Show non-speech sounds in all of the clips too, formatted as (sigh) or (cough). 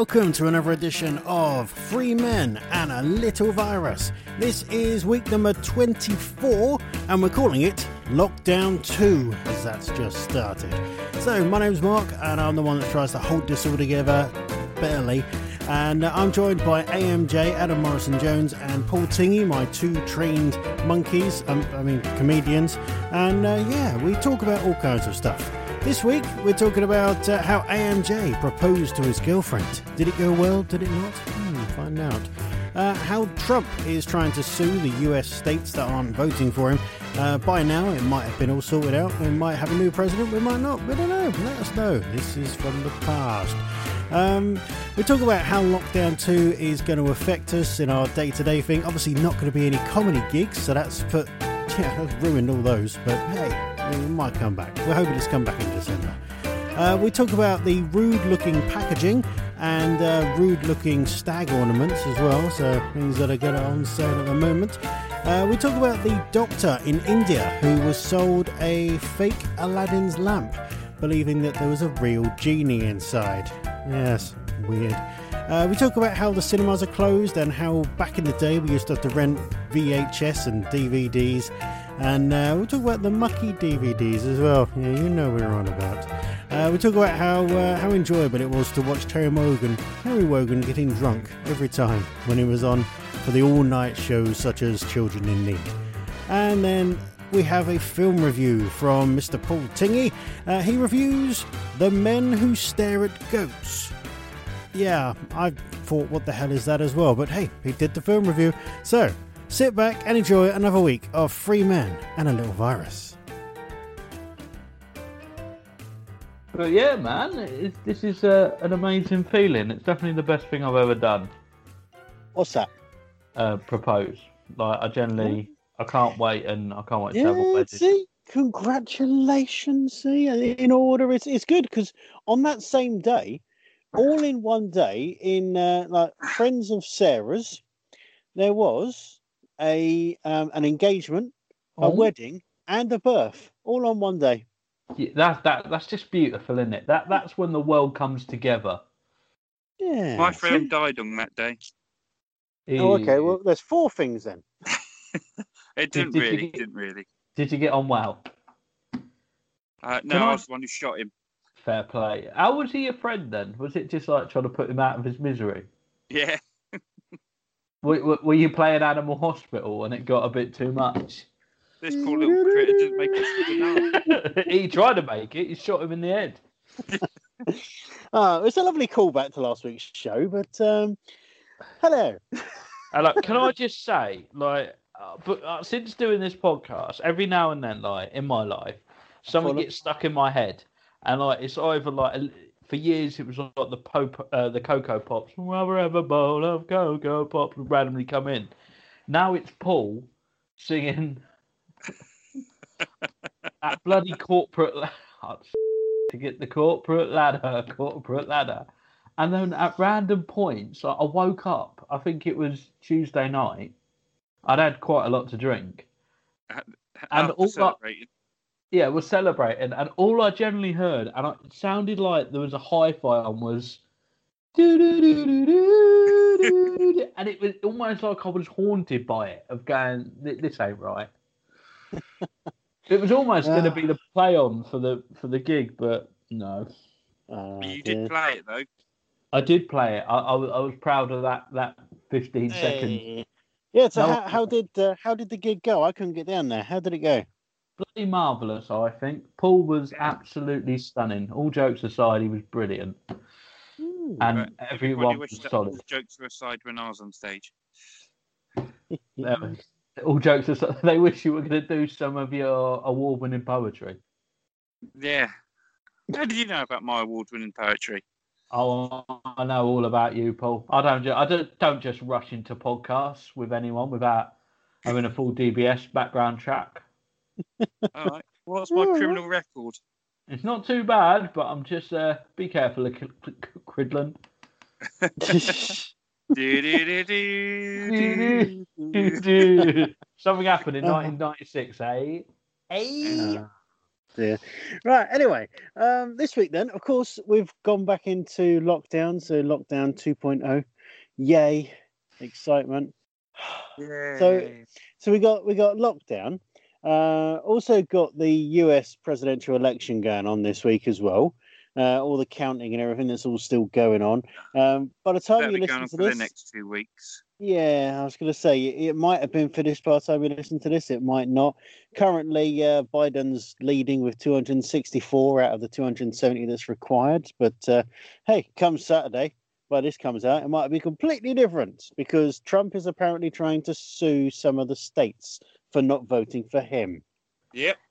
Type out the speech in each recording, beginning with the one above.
Welcome to another edition of Free Men and a Little Virus. This is week number 24 and we're calling it Lockdown 2 as that's just started. So, my name's Mark and I'm the one that tries to hold this all together, barely. And I'm joined by AMJ, Adam Morrison Jones, and Paul Tingy, my two trained monkeys, um, I mean, comedians. And uh, yeah, we talk about all kinds of stuff. This week, we're talking about uh, how AMJ proposed to his girlfriend. Did it go well? Did it not? Hmm, find out. Uh, how Trump is trying to sue the US states that aren't voting for him. Uh, by now, it might have been all sorted out. We might have a new president, we might not. We don't know. Let us know. This is from the past. Um, we talk about how Lockdown 2 is going to affect us in our day to day thing. Obviously, not going to be any comedy gigs, so that's put, (laughs) yeah, that's ruined all those. But hey, it might come back. We're hoping it's come back in December. Uh, we talk about the rude looking packaging and uh, rude looking stag ornaments as well, so things that are going on sale at the moment. Uh, we talk about the doctor in India who was sold a fake Aladdin's lamp, believing that there was a real genie inside. Yes, weird. Uh, we talk about how the cinemas are closed and how back in the day we used to have to rent VHS and DVDs. And uh, we'll talk about the mucky DVDs as well. Yeah, you know we're on about. Uh, we talk about how uh, how enjoyable it was to watch Terry Wogan, Terry Wogan getting drunk every time when he was on for the all-night shows such as Children in Need. And then we have a film review from Mr. Paul Tingy. Uh, he reviews The Men Who Stare at Goats. Yeah, I thought, what the hell is that as well? But hey, he did the film review. So, sit back and enjoy another week of Free Men and a Little Virus. But yeah, man, it's, this is uh, an amazing feeling. It's definitely the best thing I've ever done. What's that? Uh, propose. Like I generally, I can't wait, and I can't wait to have a Yeah, wedding. see, congratulations. See, in order, it's it's good because on that same day, all in one day, in uh, like friends of Sarah's, there was a um, an engagement, a Oh. wedding, and a birth, all on one day. Yeah, that that that's just beautiful, isn't it? That that's when the world comes together. Yeah. My friend died on that day. Oh, okay. Well, there's four things then. (laughs) It Did- didn't did you really, get- didn't really. did you get on well? Uh, no, I I- was the one who shot him. Fair play. How was he a friend then? Was it just like trying to put him out of his misery? Yeah, (laughs) Were, were, were you playing Animal Hospital and it got a bit too much? this poor little critter didn't make it enough. (laughs) he tried to make it. He shot him in the head. (laughs) Oh, it's a lovely callback to last week's show, but um, hello. And like, can I just say, like, uh, but uh, since doing this podcast, every now and then, like in my life, something gets stuck in my head, and like it's either like for years it was like the pop, uh, the cocoa pops, a bowl of cocoa pops would randomly come in. Now it's Paul singing (laughs) that bloody corporate la- to get the corporate ladder, corporate ladder. And then at random points, I I woke up. I think it was Tuesday night. I'd had quite a lot to drink. And all that- celebrating. Yeah, we're celebrating, and all I generally heard, and it sounded like there was a hi-fi on, was and it was almost like I was haunted by it, of going, "This ain't right." it was almost going to be the play on for the for the gig, but no. You did play it though. I did play it. I, I, was, I was proud of that that 15 seconds. Yeah. So No. how, how did uh, how did the gig go? I couldn't get down there. How did it go? Bloody marvellous, I think. Paul was absolutely stunning. All jokes aside, he was brilliant. Ooh. And But everyone was solid. all jokes were aside when I was on stage. (laughs) Was- all jokes aside, (laughs) they wish you were going to do some of your award winning poetry. Yeah. How did you know about my award-winning poetry? Oh, I know all about you, Paul. I don't. Ju- I don't. Don't just rush into podcasts with anyone without having a full DBS background check. (laughs) All right. What's my criminal record? It's not too bad, but I'm just uh, be careful, of Cridland. (laughs) (laughs) Something happened in 1996, eh? Eh? dear. Right. Anyway, um, this week then, of course, we've gone back into lockdown. So lockdown 2.0. Yay! Excitement. So, so we got we got lockdown. Uh, also got the U.S. presidential election going on this week as well. Uh, all the counting and everything that's all still going on. Um, by the time That'll you listen to for the this, next two weeks. yeah, I was going to say it, might have been finished by the time you listen to this. It might not. Currently, uh, Biden's leading with 264 out of the 270 that's required. But uh, hey, come Saturday, by this comes out, it might be completely different because Trump is apparently trying to sue some of the states for not voting for him. Yep. (sighs)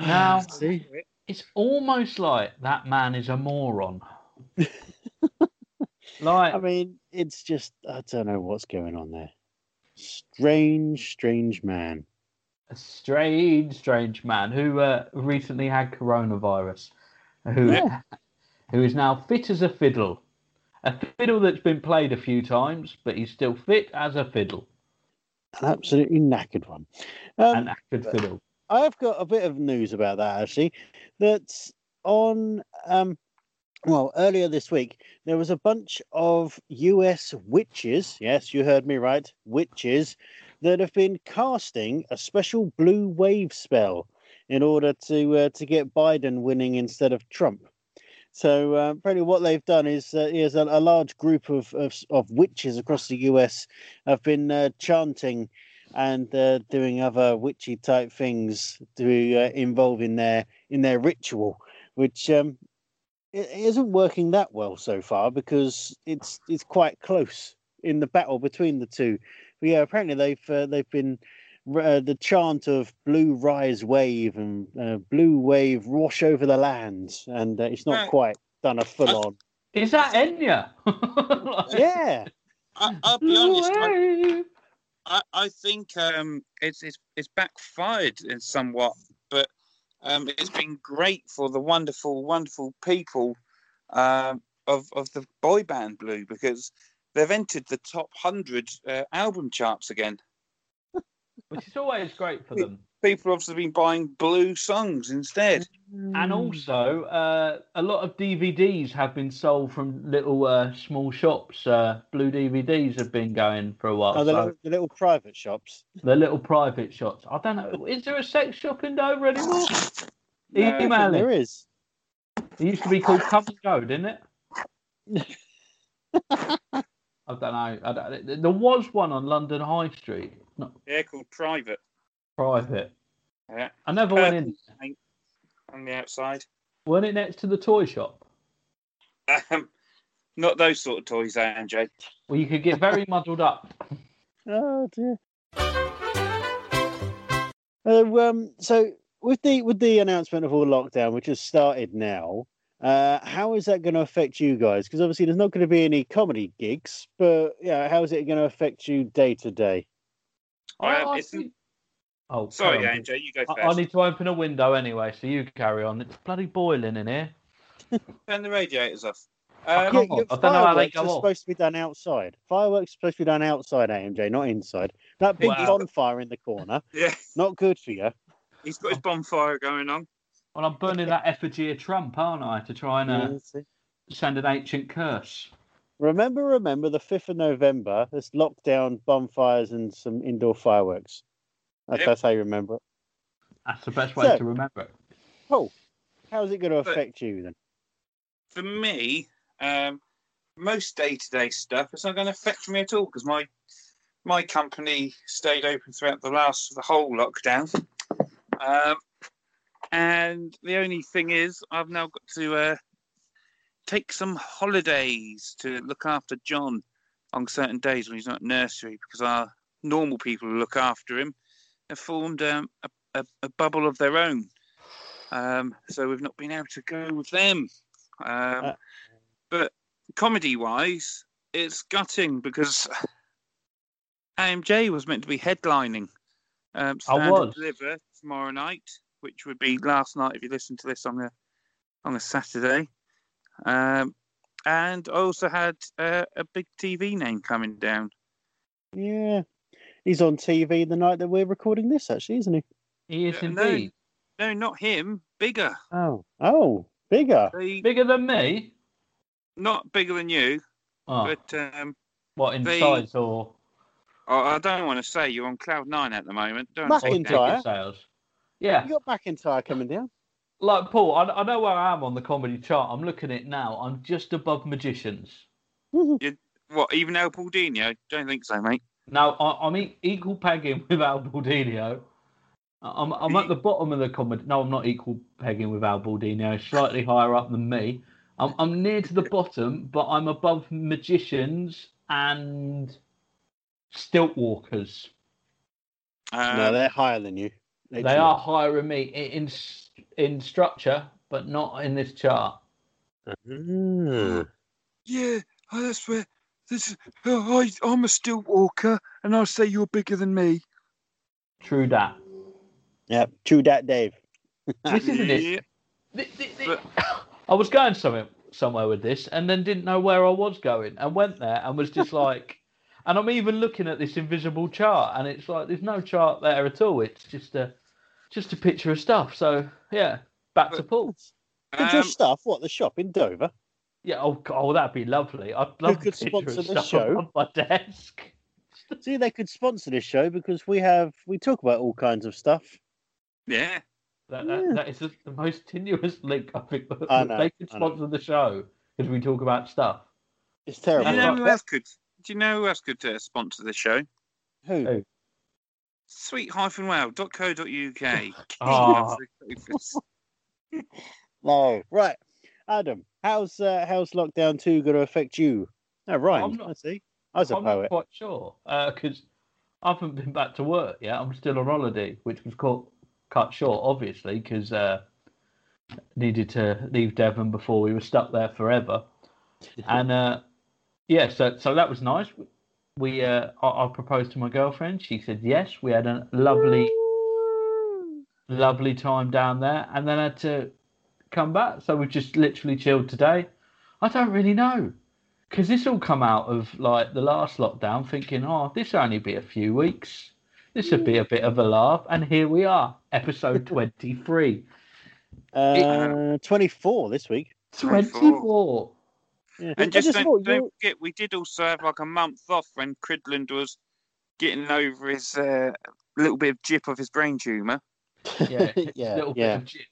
Now, (sighs) See? it's almost like that man is a moron. (laughs) like, I mean, it's just I don't know what's going on there. Strange, strange man. a strange, strange man who uh, recently had coronavirus, who Yeah. who is now fit as a fiddle, a fiddle that's been played a few times, but he's still fit as a fiddle, An absolutely knackered one. Um, an acted fiddle. I've got a bit of news about that actually. That's on um well, earlier this week there was a bunch of US witches, yes, you heard me right, witches that have been casting a special blue wave spell in order to uh, to get Biden winning instead of Trump. So uh, apparently, what they've done is uh, is a, a large group of, of of witches across the US have been uh, chanting and uh, doing other witchy type things to uh, involve in their in their ritual, which um, it isn't working that well so far because it's it's quite close in the battle between the two. But yeah, apparently they've uh, they've been uh, the chant of blue rise wave and uh, blue wave wash over the land, and uh, it's not Right. quite done a full on. Is that Enya? (laughs) Yeah, I, I'll be honest. I, Wave. I, I think um, it's, it's it's backfired in somewhat, but um, it's been great for the wonderful, wonderful people um, of of the boy band Blue because they've entered the top hundred uh, album charts again. Which is always great for them. People have obviously been buying Blue songs instead. And also, uh, a lot of DVDs have been sold from little uh, small shops. Uh, blue DVDs have been going for a while. oh, the, so little, the little private shops. the little private shops. I don't know. Is there a sex shop in Dover anymore? No. I Email there it. is. It used to be called Come and Go, didn't it? (laughs) I don't know. I don't, there was one on London High Street, not Yeah, called Private. private. Yeah, I never went in. On the outside. Went it next to the toy shop? Um, not those sort of toys, Andrew. Well, you could get very muddled up. (laughs) Oh dear. Uh, um, so with the with the announcement of all lockdown, which has started now, uh, how is that going to affect you guys? Because obviously there's not going to be any comedy gigs, but yeah, how is it going to affect you day to day? Oh, I it's- oh, Sorry, carry. Andrew, you go I, first. I need to open a window anyway, so you carry on. It's bloody boiling in here. Turn the radiators off. I Um, can't- your I don't know how they fireworks go are off. supposed to be done outside. Fireworks are supposed to be done outside, AMJ, not inside. That big Wow. bonfire in the corner, (laughs) yeah, not good for you. he's got his bonfire going on. Well, I'm burning that effigy of Trump, aren't I, to try and uh, send an ancient curse. Remember, remember the fifth of November. There's lockdown, bonfires, and some indoor fireworks. That- Yep. That's how you remember it. That's the best way So- to remember it. Oh, how's it going to But- affect you then? For me, um, most day-to-day stuff, is not going to affect me at all because my my company stayed open throughout the last the whole lockdown. Um, and the only thing is, I've now got to uh, take some holidays to look after John on certain days when he's not at nursery because our normal people who look after him have formed um, a, a, a bubble of their own. Um, so we've not been able to go with them. Um, Uh. but comedy wise, it's gutting because AMJ was meant to be headlining um, I Stand was. Deliver tomorrow night, which would be last night if you listen to this on a on a Saturday. Um, and I also had uh, a big TV name coming down. Yeah. He's on TV the night that we're recording this, actually, isn't he? He is Yeah, no. indeed No, not him. Bigger. Oh. Oh, bigger. They, bigger than me. not bigger than you, Oh, but um, what in they- size or I I don't want to say you're on cloud nine at the moment. Don't wanna say McIntyre. sales? Yeah, You got McIntyre coming down. like Paul, I, I know where I am on the comedy chart. I'm looking at it now. I'm just above magicians. What? Even El Baldino? Don't think so, mate. Now I, I'm e- equal pegging (laughs) with Al Baldino. I'm I'm at the bottom of the comedy. No, I'm not equal pegging with Al Baldino. Slightly higher up than me. I'm I'm near to the bottom, but I'm above magicians and stilt walkers. Um, no, they're higher than you. They are higher than me in in, in structure, but not in this chart. Ah. Yeah, oh, that's where. This, oh, I, I'm a stilt walker, and I say you're bigger than me. True that. Yep. True that, Dave. (laughs) This isn't it. I was going somewhere somewhere with this, and then didn't know where I was going, and went there and was just like, (laughs) and I'm even looking at this invisible chart, and it's like there's no chart there at all. It's just a just a picture of stuff. So yeah, back to Paul. Did your Um, stuff, what, the shop in Dover? Yeah, oh, oh that'd be lovely. I'd love could a picture of sponsor the show? on my desk. (laughs) See, they could sponsor this show because we have, we talk about all kinds of stuff. yeah. That, Yeah. that, that is the, the most tenuous link I think that I know, they could sponsor the show because we talk about stuff. It's terrible. Do terrible. you Yeah. know who else could? Do you know who else could uh, sponsor the show? Who? Who? Sweet-wow.co.uk. (laughs) Ah. (laughs) No. Right. Adam, how's uh, how's lockdown two going to affect you? Oh, right. I'm not- I see. I was a I'm not poet. quite sure because I haven't been back to work yet. I'm still on holiday, which was cut cut short, obviously, because uh, needed to leave Devon before we were stuck there forever. (laughs) and uh, yeah, so so that was nice. We uh, I, I proposed to my girlfriend. She said yes. We had a lovely lovely time down there, and then had to come back. So we just literally chilled today. I don't really know because this all come out of like the last lockdown, thinking, oh, this will only be a few weeks. This would be a bit of a laugh, and here we are, episode (laughs) twenty-three. Uh, 24 this week. 24. Yeah. And I just, don't, you- don't forget, we did also have like a month off when Cridland was getting over his uh, little bit of jip of his brain tumour. (laughs) Yeah, (laughs) Yeah, little yeah. bit of chip.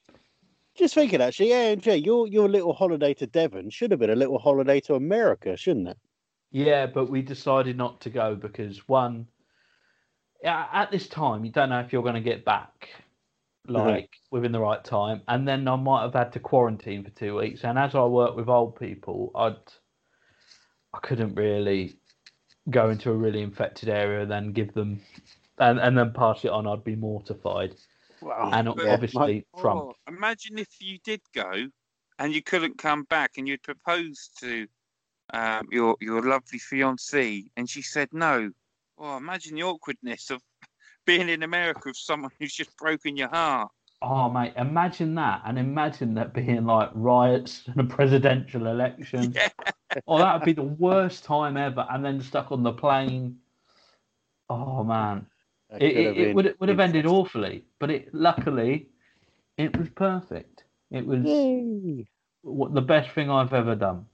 Just thinking, actually, AMJ, your your little holiday to Devon should have been a little holiday to America, shouldn't it? Yeah, but we decided not to go because one, yeah, at this time you don't know if you're going to get back, like within the right time, and then I might have had to quarantine for two weeks. And as I work with old people, I'd, I couldn't really go into a really infected area and then give them, and and then pass it on. I'd be mortified, Wow. and (laughs) But- obviously Trump. Oh, imagine if you did go and you couldn't come back and you'd proposed to um, your your lovely fiancée and she said no. Well, imagine the awkwardness of being in America with someone who's just broken your heart. Oh mate, imagine that, and imagine that being like riots and a presidential election. (laughs) Yeah. Oh, that would be the worst time ever. And then stuck on the plane. Oh man, That it, it, it would it would have ended awfully, but it luckily it was perfect. It was Yay. the best thing I've ever done.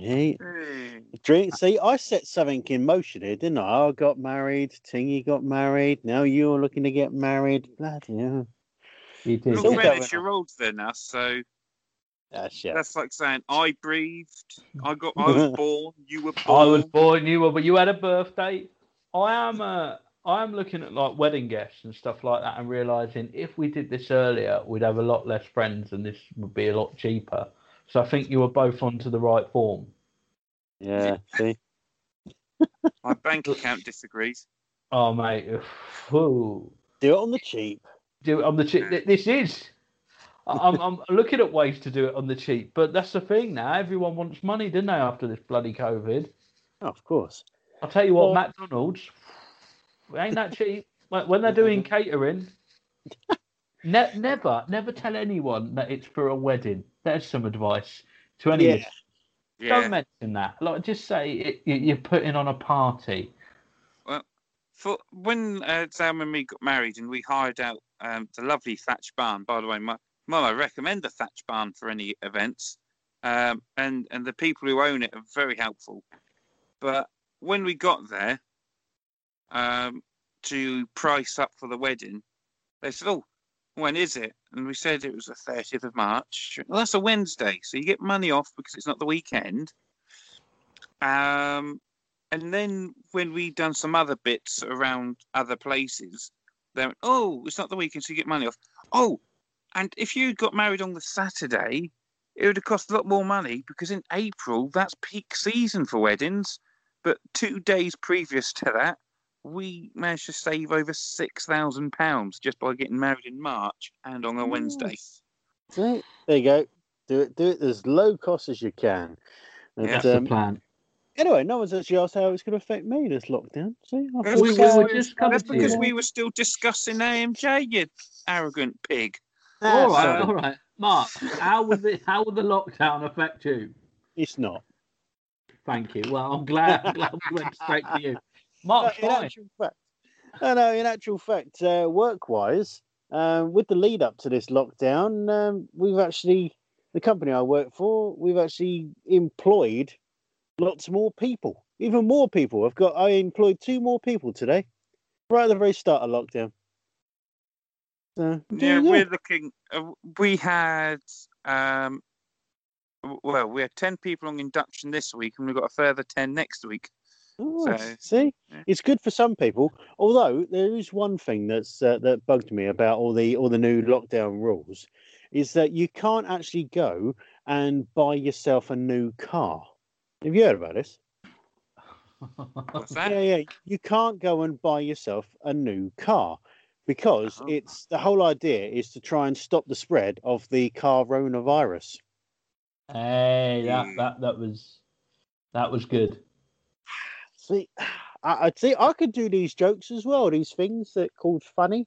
Hey, Hey. drink. See, I set something in motion here, didn't I? I got married. Tingy got married. Now you're looking to get married. Bloody hell. You did. It's Look, all yeah. going Dennis, you're older than us, so That's yeah. that's like saying I breathed, I got, I was (laughs) born, you were I born. was born, you were, but you had a birthday. I am uh, I am looking at like wedding guests and stuff like that, and realizing if we did this earlier, we'd have a lot less friends, and this would be a lot cheaper. So I think you were both onto the right form. Yeah. See. (laughs) My bank account disagrees. Oh mate, whew. Do it on the cheap. do it on the cheap. This is. I- I'm, I'm looking at ways to do it on the cheap, but that's the thing now. Everyone wants money, didn't they, after this bloody COVID? Oh, of course. I'll tell you what, Well- McDonald's, Ain't that cheap? When when they're doing (laughs) catering, ne- never, never tell anyone that it's for a wedding. There's some advice to anyone. Yeah. Yeah. Don't mention that. Like, just say it, you- you're putting on a party. Well, for when uh, Sam and me got married and we hired out um, the lovely thatch barn. By the way, my mum, I recommend the thatch barn for any events. Um, and and the people who own it are very helpful. But when we got there um, to price up for the wedding, they said, "Oh, when is it?" And we said it was the thirtieth of March. Well, that's a Wednesday, so you get money off because it's not the weekend. Um, and then when we done some other bits around other places, they went, "Oh, it's not the weekend, so you get money off." Oh, and if you got married on the Saturday, it would have cost a lot more money because in April that's peak season for weddings. But two days previous to that, we managed to save over six thousand pounds just by getting married in March and on a Wednesday. Nice. See? There you go. Do it. Do it as low cost as you can. And, Yeah. That's the um, plan. anyway, no one's actually asked how it's going to affect me this lockdown. See, That's we- because, we were just that's because you. we were still discussing AMJ, you arrogant pig. all that's right, all right. all right. Mark, how will the how will the lockdown affect you? It's not. Thank you. Well, I'm glad, I'm glad we went straight to you. Mark, No, in actual fact, no, no, in actual fact, uh, work-wise, um, with the lead up to this lockdown, um, we've actually, the company I work for, we've actually employed lots more people, even more people. I've got, I employed two more people today, right at the very start of lockdown. So, Yeah, doing we're looking. Uh, we had, um, well, we had ten people on induction this week, and we've got a further ten next week. Oh, so, see, yeah. it's good for some people. Although there is one thing that's uh, that bugged me about all the all the new lockdown rules, is that you can't actually go and buy yourself a new car. Have you heard about this? What's that? Yeah, yeah. You can't go and buy yourself a new car because Oh. it's the whole idea is to try and stop the spread of the coronavirus. Hey, that, Mm. that that was that was good. See, (sighs) I, I see. I could do these jokes as well. These things that called funny.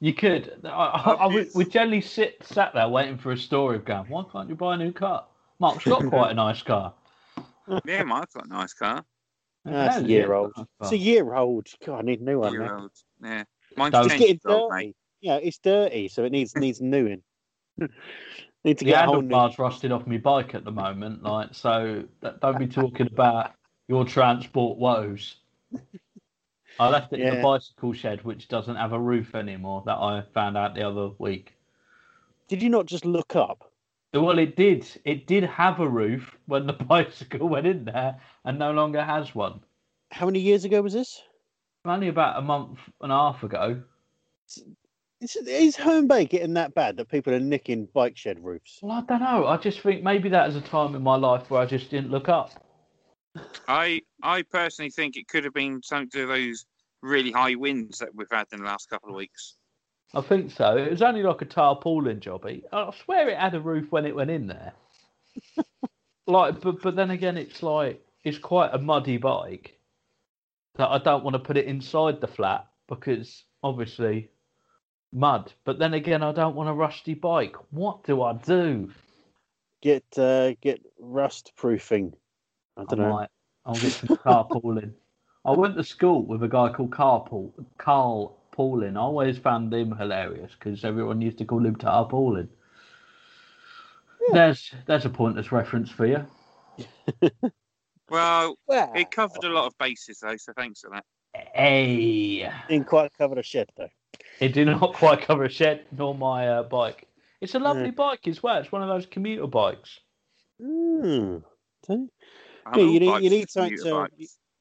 You could. I, I, I would, we generally sit sat there waiting for a story of going. Why can't you buy a new car? Mark's got (laughs) quite a nice car. Yeah, Mark's got a nice car. That's a year yeah, old. It's a year old. God, I need a new one. Year now. old. Yeah, mine's Don't- It's getting years old, mate. dirty. Yeah, it's dirty, so it needs needs newing. (laughs) need to The get a new. handlebars rusted off my bike at the moment, like so. That, don't be talking about your transport woes. I left it in Yeah. the bicycle shed, which doesn't have a roof anymore. That I found out the other week. Did you not just look up? Well, it did. It did have a roof when the (laughs) bicycle went in there, and no longer has one. How many years ago was this? Only about a month and a half ago. Is, is Herne Bay getting that bad that people are nicking bike shed roofs? Well, I don't know. I just think maybe that is a time in my life where I just didn't look up. I I personally think it could have been something to do those really high winds that we've had in the last couple of weeks. I think so. It was only like a tarpaulin jobby. I swear it had a roof when it went in there. (laughs) like, but but then again, it's like it's quite a muddy bike that I don't want to put it inside the flat because obviously mud. But then again, I don't want a rusty bike. What do I do? Get uh, get rust proofing. I I don't know. might. I'll get some carpooling. I went to school with a guy called Carpool, Carl Paulin. I always found him hilarious because everyone used to call him Tarpaulin. There's there's a pointless reference for you. (laughs) Well, Well, it covered a lot of bases though, so thanks for that. Hey, didn't quite cover a shed though. it did not (laughs) quite cover a shed nor my uh, bike. It's a lovely Yeah. bike as well. It's one of those commuter bikes. Mm. See? I'm Yeah, you need- you need something to-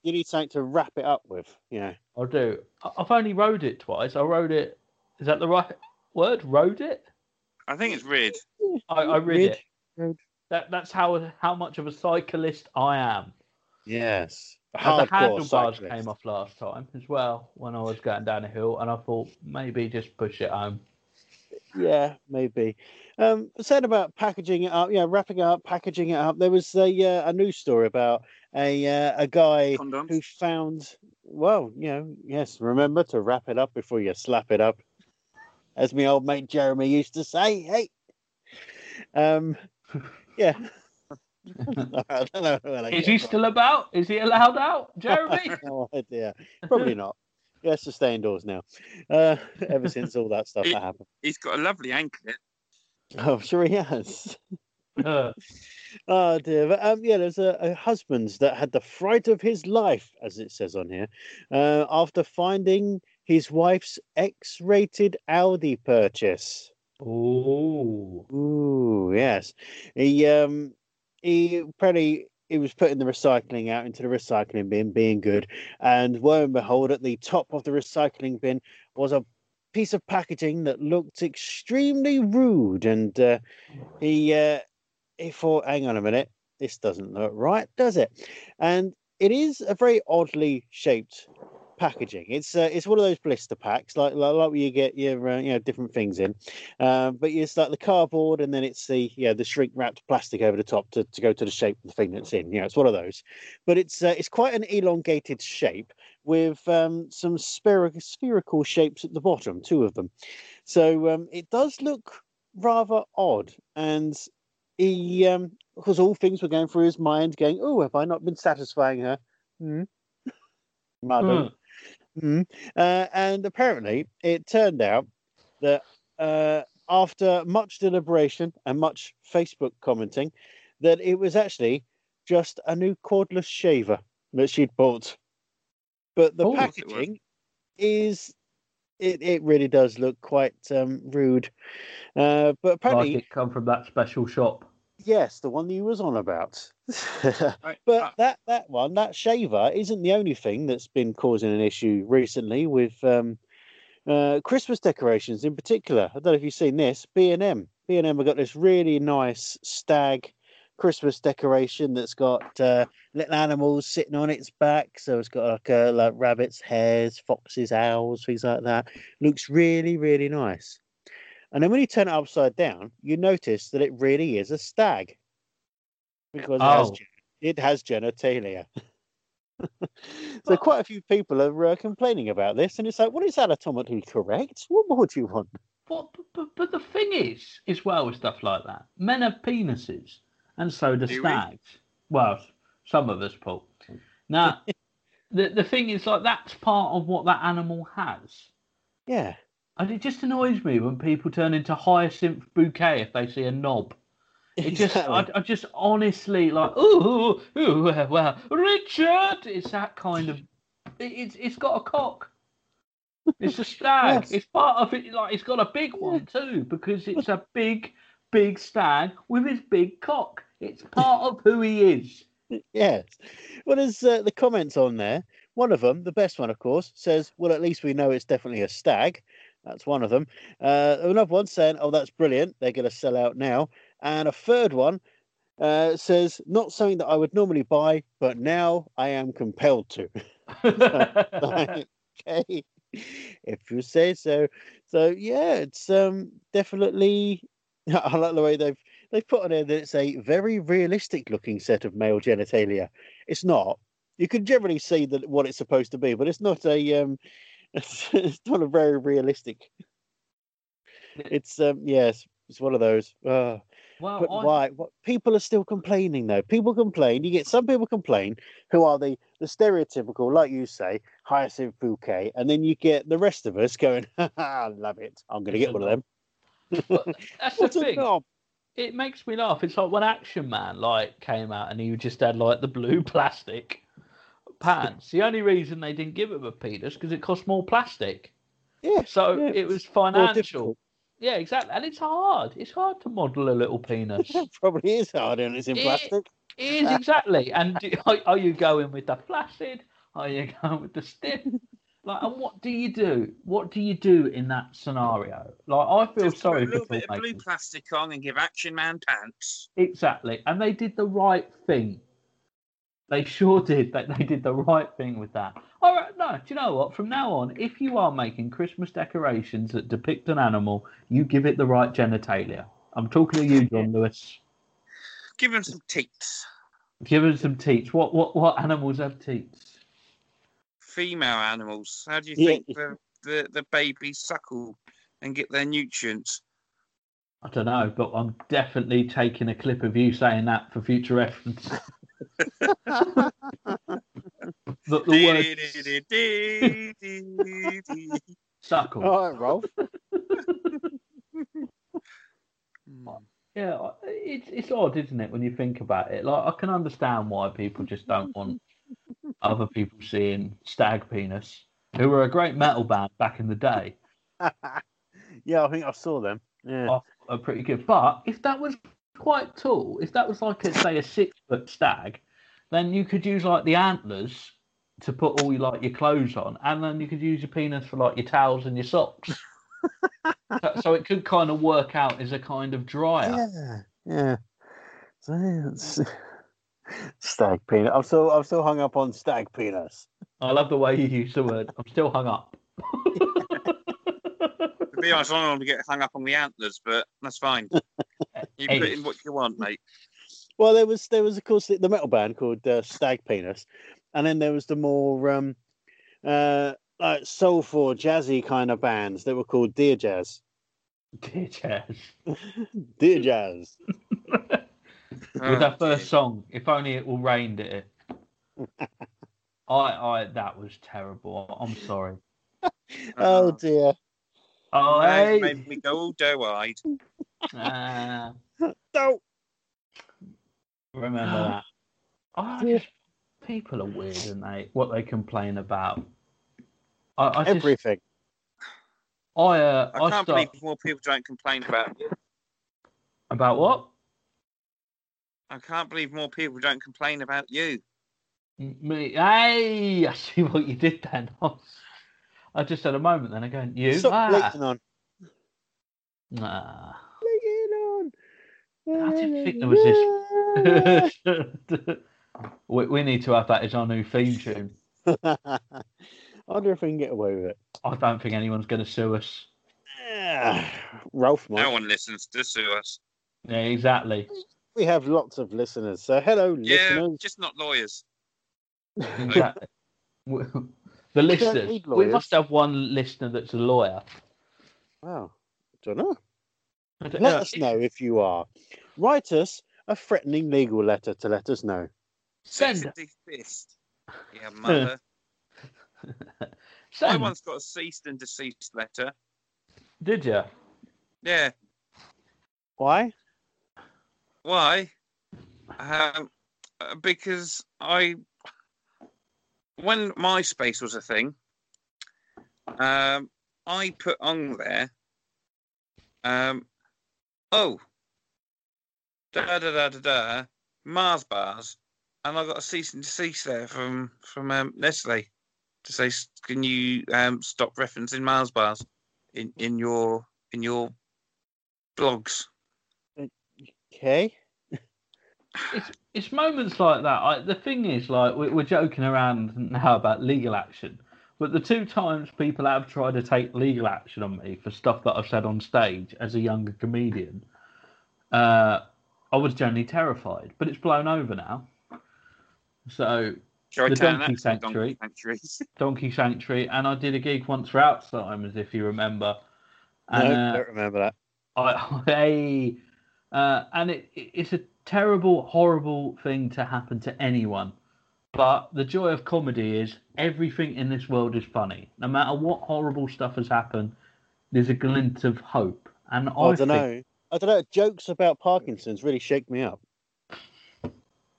You need something to wrap it up with. Yeah. I do. I- I've only rode it twice. I rode it. Is that the right word? Rode it? I think it's rid. I, I rid Rid. it. Rid. That that's how how much of a cyclist I am. Yes. And the Hardcore handlebars cyclist. came off last time as well when I was going down a hill, and I thought maybe just push it home. Yeah, maybe. Um, said about packaging it up, yeah, wrapping it up, packaging it up. There was a uh, a news story about a uh, a guy Condoms. who found. Well, you know, yes. Remember to wrap it up before you slap it up, as my old mate Jeremy used to say. Hey, um, yeah. (laughs) (laughs) I don't know that Is he from. still about? Is he allowed out, Jeremy? (laughs) no idea. Probably not. He has to stay indoors now. Uh, (laughs) ever since all that stuff (laughs) It- that happened. He's got a lovely anklet. Oh, I'm sure he has. Uh, (laughs) Oh dear. But, um, yeah, there's a, a husband that had the fright of his life, as it says on here, uh, after finding his wife's X-rated Audi purchase. oh. Ooh, yes. He um he apparently he was putting the recycling out into the recycling bin, being good, and lo and behold, at the top of the recycling bin was a piece of packaging that looked extremely rude, and uh, he uh, he thought, "Hang on a minute, this doesn't look right, does it?" And it is a very oddly shaped packaging. It's uh, it's one of those blister packs, like like, like where you get your uh, you know different things in. Um, but it's like the cardboard, and then it's the yeah the shrink wrapped plastic over the top to, to go to the shape of the thing that's in. You know, it's one of those. But it's uh, it's quite an elongated shape with um, some spherical spherical shapes at the bottom, two of them. So um, it does look rather odd, and he um, because all things were going through his mind, going, "Oh, have I not been satisfying her?" Hmm. (laughs) Madam. Mm. Uh, and apparently, it turned out that uh, after much deliberation and much Facebook commenting, that it was actually just a new cordless shaver that she'd bought. But the Oh, packaging is. It, it really does look quite um, rude. Uh, but apparently, Like it come from that special shop. Yes, the one that you was on about. (laughs) But uh, that that one, that shaver, isn't the only thing that's been causing an issue recently with um, uh, Christmas decorations in particular. I don't know if you've seen this. B and M, B and M have got this really nice stag Christmas decoration that's got uh, little animals sitting on its back. So it's got like uh, like rabbits, hares, foxes, owls, things like that. Looks really really nice. And then when you turn it upside down, you notice that it really is a stag because it has Oh. it has genitalia. (laughs) so quite a few people are uh, complaining about this, and it's like, well, it's anatomically correct. What more do you want? But, but, but the thing is, as well with stuff like that, men have penises, and so do Do we? stags. Well, some of us, Paul. Now, (laughs) the the thing is, like that's part of what that animal has, Yeah, and it just annoys me when people turn into hyacinth bouquet if they see a knob. (laughs) It just, I, exactly. I just honestly like, ooh, ooh, well, well, Richard. It's (laughs) that kind of. It, it's it's got a cock. It's a (laughs) stag. Yes. It's part of it. Like it's got a big one too because it's a big, big stag with his big cock. It's part of who he is. yes. Well, there's uh, the comments on there. One of them, the best one, of course, says, "Well, at least we know it's definitely a stag." That's one of them. Uh, another one saying, "Oh, that's brilliant. They're going to sell out now." And a third one uh, says, "Not something that I would normally buy, but now I am compelled to." (laughs) (laughs) okay, if you say so. So yeah, it's um definitely. (laughs) I like the way they've they've put on there that it's a very realistic looking set of male genitalia. It's not. You can generally see that what it's supposed to be, but it's not a um. (laughs) It's, it's not a very realistic. It's um yes, it's one of those. Uh, well, but I, why? What people are still complaining though. People complain. You get some people complain who are the the stereotypical, like you say, hyacinth bouquet, and then you get the rest of us going, (laughs) "I love it. I'm going to get one of them." but that's (laughs) the thing. knob. It makes me laugh. It's like when Action Man like came out and he just had like the blue plastic pants. the only reason they didn't give him a penis because it cost more plastic. Yeah. So yeah, it was financial. Yeah, exactly. And it's hard. It's hard to model a little penis. It (laughs) probably is hard and it's in It- plastic. it is exactly. And do, are, are you going with the flaccid? Are you (laughs) going with the stiff? Like, and what do you do? What do you do in that scenario? Like, I feel Just sorry put a little for bit of blue plastic on and give Action Man pants. Exactly. And they did the right thing. They sure did. That they did the right thing with that. All right, no. Do you know what? From now on, if you are making Christmas decorations that depict an animal, you give it the right genitalia. I'm talking to you, John Lewis. Give him some teats. Give us some teats. What what what animals have teats? Female animals. How do you Yeah. think the, the, the babies suckle and get their nutrients? I don't know, but I'm definitely taking a clip of you saying that for future reference. (laughs) the, the word suckle. All right, Rolf. Hmm. Yeah, it's it's odd, isn't it, when you think about it? Like I can understand why people just don't want other people seeing Stag Penis, who were a great metal band back in the day. (laughs) yeah, I think I saw them. Yeah. Are, are pretty good. But if that was quite tall, if that was like a, say a six foot stag, then you could use like the antlers to put all your like your clothes on, and then you could use your penis for like your towels and your socks. (laughs) so, so it could kind of work out as a kind of dryer. Yeah, yeah. So, yeah, it's- (laughs) stag penis. I'm still, I'm still hung up on stag penis. I love the way you use the word. I'm still hung up. (laughs) To be honest, I don't want to get hung up on the antlers, but that's fine. You put in what you want, mate. Well, there was, there was of course the, the metal band called uh, Stag Penis, and then there was the more um, uh, like soulful, jazzy kind of bands that were called Dear Jazz. Dear Chaz. (laughs) Dear Jazz. (laughs) With that first song, if only it will rained it. (laughs) I, I, that was terrible. I'm sorry. Oh dear. Oh, hey. made me go all doe-eyed. Ah, Don't. remember that. Oh, Yeah. just, people are weird, aren't they? What they complain about. I, I just, Everything. I, uh, I I, can't start believe more people don't complain about you. about what? I can't believe more people don't complain about you. Me? Hey, (laughs) I see what you did then. (laughs) I just had a moment then. I'm you? Stop Ah, on. nah. Bleating on. I didn't think there was this. (laughs) we, we need to have that as our new theme tune. (laughs) I wonder if we can get away with it. I don't think anyone's going to sue us. Yeah. (sighs) Ralph might. No one listens to sue us. Yeah, exactly. We have lots of listeners. So hello, Yeah, listeners. just not lawyers. exactly. (laughs) The listeners. need We must have one listener that's a lawyer. Wow. Don't know. I don't Let know. us know if you are. Write us a threatening legal letter to let us know. Send. Cease and desist. Yeah, (laughs) mother. I Send. once got a ceased and deceased letter. Did you? Yeah. Why? Why? Um, uh, because I, when MySpace was a thing, um, I put on there, um, oh, da da da da da, Mars bars, and I got a cease and desist there from from um, Nestle to say, can you um, stop referencing Mars bars in in your in your blogs? Okay. it's it's moments like that. I, the thing is, like we, we're joking around now about legal action, but the two times people have tried to take legal action on me for stuff that I've said on stage as a younger comedian, uh, I was generally terrified. But it's blown over now. So Shall The Donkey that to Sanctuary. Sanctuary? (laughs) Donkey Sanctuary, and I did a gig once for Alzheimer's, if you remember. And, no, uh, don't remember that. I, (laughs) I uh, and it, it- it's a terrible, horrible thing to happen to anyone. But the joy of comedy is everything in this world is funny. No matter what horrible stuff has happened, there's a glint of hope. And I, I don't think know. I don't know. Jokes about Parkinson's really shake me up.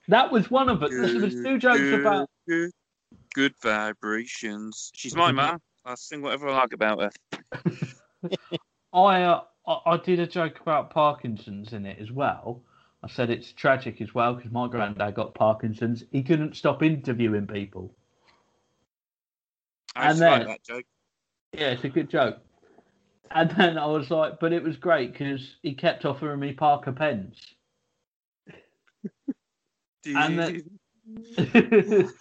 that was one of it. There was two jokes about. good, good vibrations. She's my mum. I'll sing whatever I like about her. (laughs) I, uh, I I did a joke about Parkinson's in it as well. I said it's tragic as well because my granddad got Parkinson's. He couldn't stop interviewing people. I And just like then- that joke. Yeah, it's a good joke. And then I was like, but it was great because he kept offering me Parker pens. (laughs) And then- (laughs)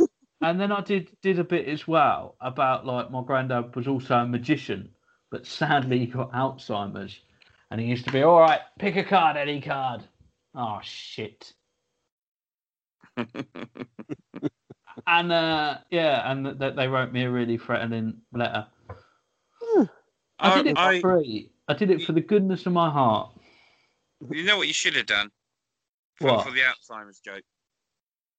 and then I did did a bit as well about like my granddad was also a magician, but sadly he got Alzheimer's, and he used to be all right. Pick a card, any card. Oh shit. (laughs) and uh, yeah, and th- they wrote me a really threatening letter. I did it for I, free. I did it for the goodness of my heart. you know what you should have done for, What? for the Alzheimer's joke.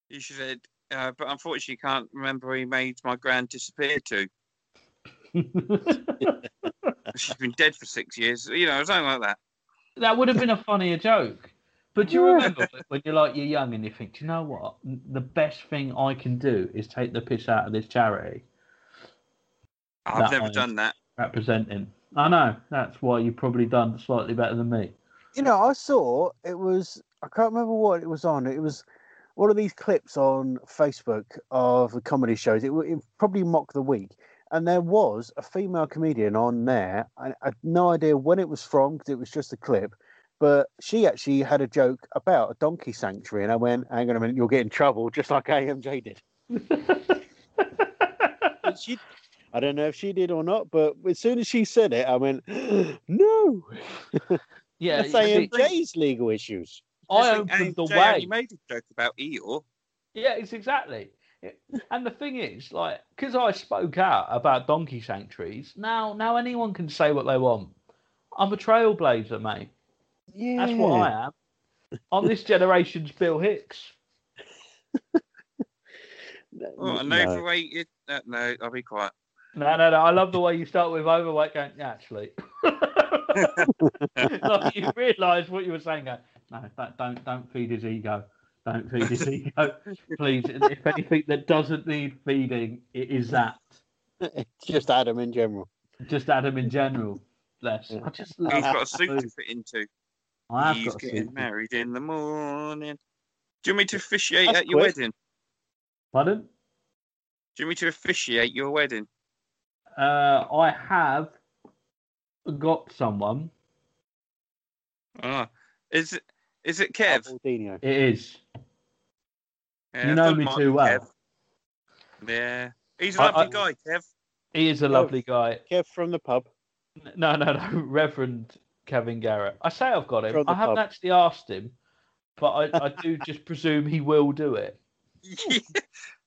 You should have, uh, but unfortunately, you can't remember where he made my grand disappear to. (laughs) She's been dead for six years, you know, something like that. that would have been a funnier joke. But do you remember when you're like you're young and you think, do you know what? The best thing I can do is take the piss out of this charity I've That never one. done that. representing. I know that's why you've probably done slightly better than me. You know, I saw it was I can't remember what it was on. It was one of these clips on Facebook of the comedy shows. It, it probably Mock the Week, and there was a female comedian on there. I, I had no idea when it was from because it was just a clip. But she actually had a joke about a donkey sanctuary, and I went, "Hang on a minute, you'll get in trouble, just like AMJ did." She, I don't know if she did or not, but as soon as she said it, I went, (gasps) "No, Yeah, that's you see, AMJ's legal issues." I think opened the way. only made a joke about Eeyore. Yeah, it's exactly. And the thing is, like, because I spoke out about donkey sanctuaries, now now anyone can say what they want. I'm a trailblazer, mate. Yeah, That's what I am. I'm this generation's Bill Hicks. Oh, an No. overrated. Uh, no, I'll be quiet. No, no, no. I love the way you start with overweight going, yeah, actually. like (laughs) (laughs) you realise what you were saying. Go, no, that, don't don't feed his ego. Don't feed his ego, please. If anything that doesn't need feeding, it is that. It's (laughs) just Adam in general. Just Adam in general. Bless. Yeah. I just He's love. got a suit to fit into. I have He's got getting suit. married in the morning. Do you want me to officiate That's at your quick. wedding? Pardon? Do you want me to officiate your wedding? Uh, I have got someone. Oh, is it? Is it Kev? It is. Yeah, you know me mind too well. Kev. Yeah, he's a I- lovely I- guy, Kev. He is a Oh. lovely guy. Kev from the pub. No, no, no, (laughs) Reverend Kevin Garrett. I say I've got him. I haven't pub. actually asked him, but I, I do just (laughs) presume he will do it. (laughs)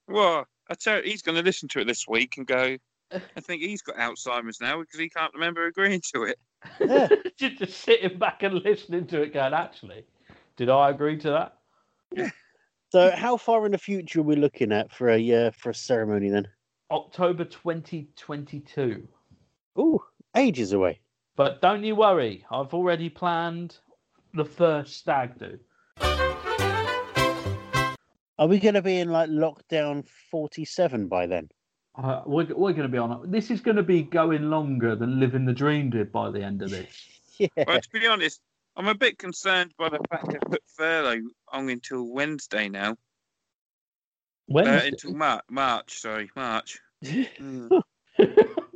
well, I tell you, he's going to listen to it this week and go. I think he's got Alzheimer's now because he can't remember agreeing to it. Yeah. (laughs) just, just sitting back and listening to it, going, actually, did I agree to that? Yeah. So, how far in the future are we looking at for a uh, for a ceremony then? October 2022. Oh, ages away. But don't you worry, I've already planned the first stag do. Are we going to be in like lockdown forty-seven by then? Uh, we're we're going to be on. This is going to be going longer than living the dream did by the end of this. (laughs) Yeah. Well, to be honest, I'm a bit concerned by the fact they put furlough on until Wednesday now. When? Uh, until Mar- March, sorry, March. (laughs) Mm.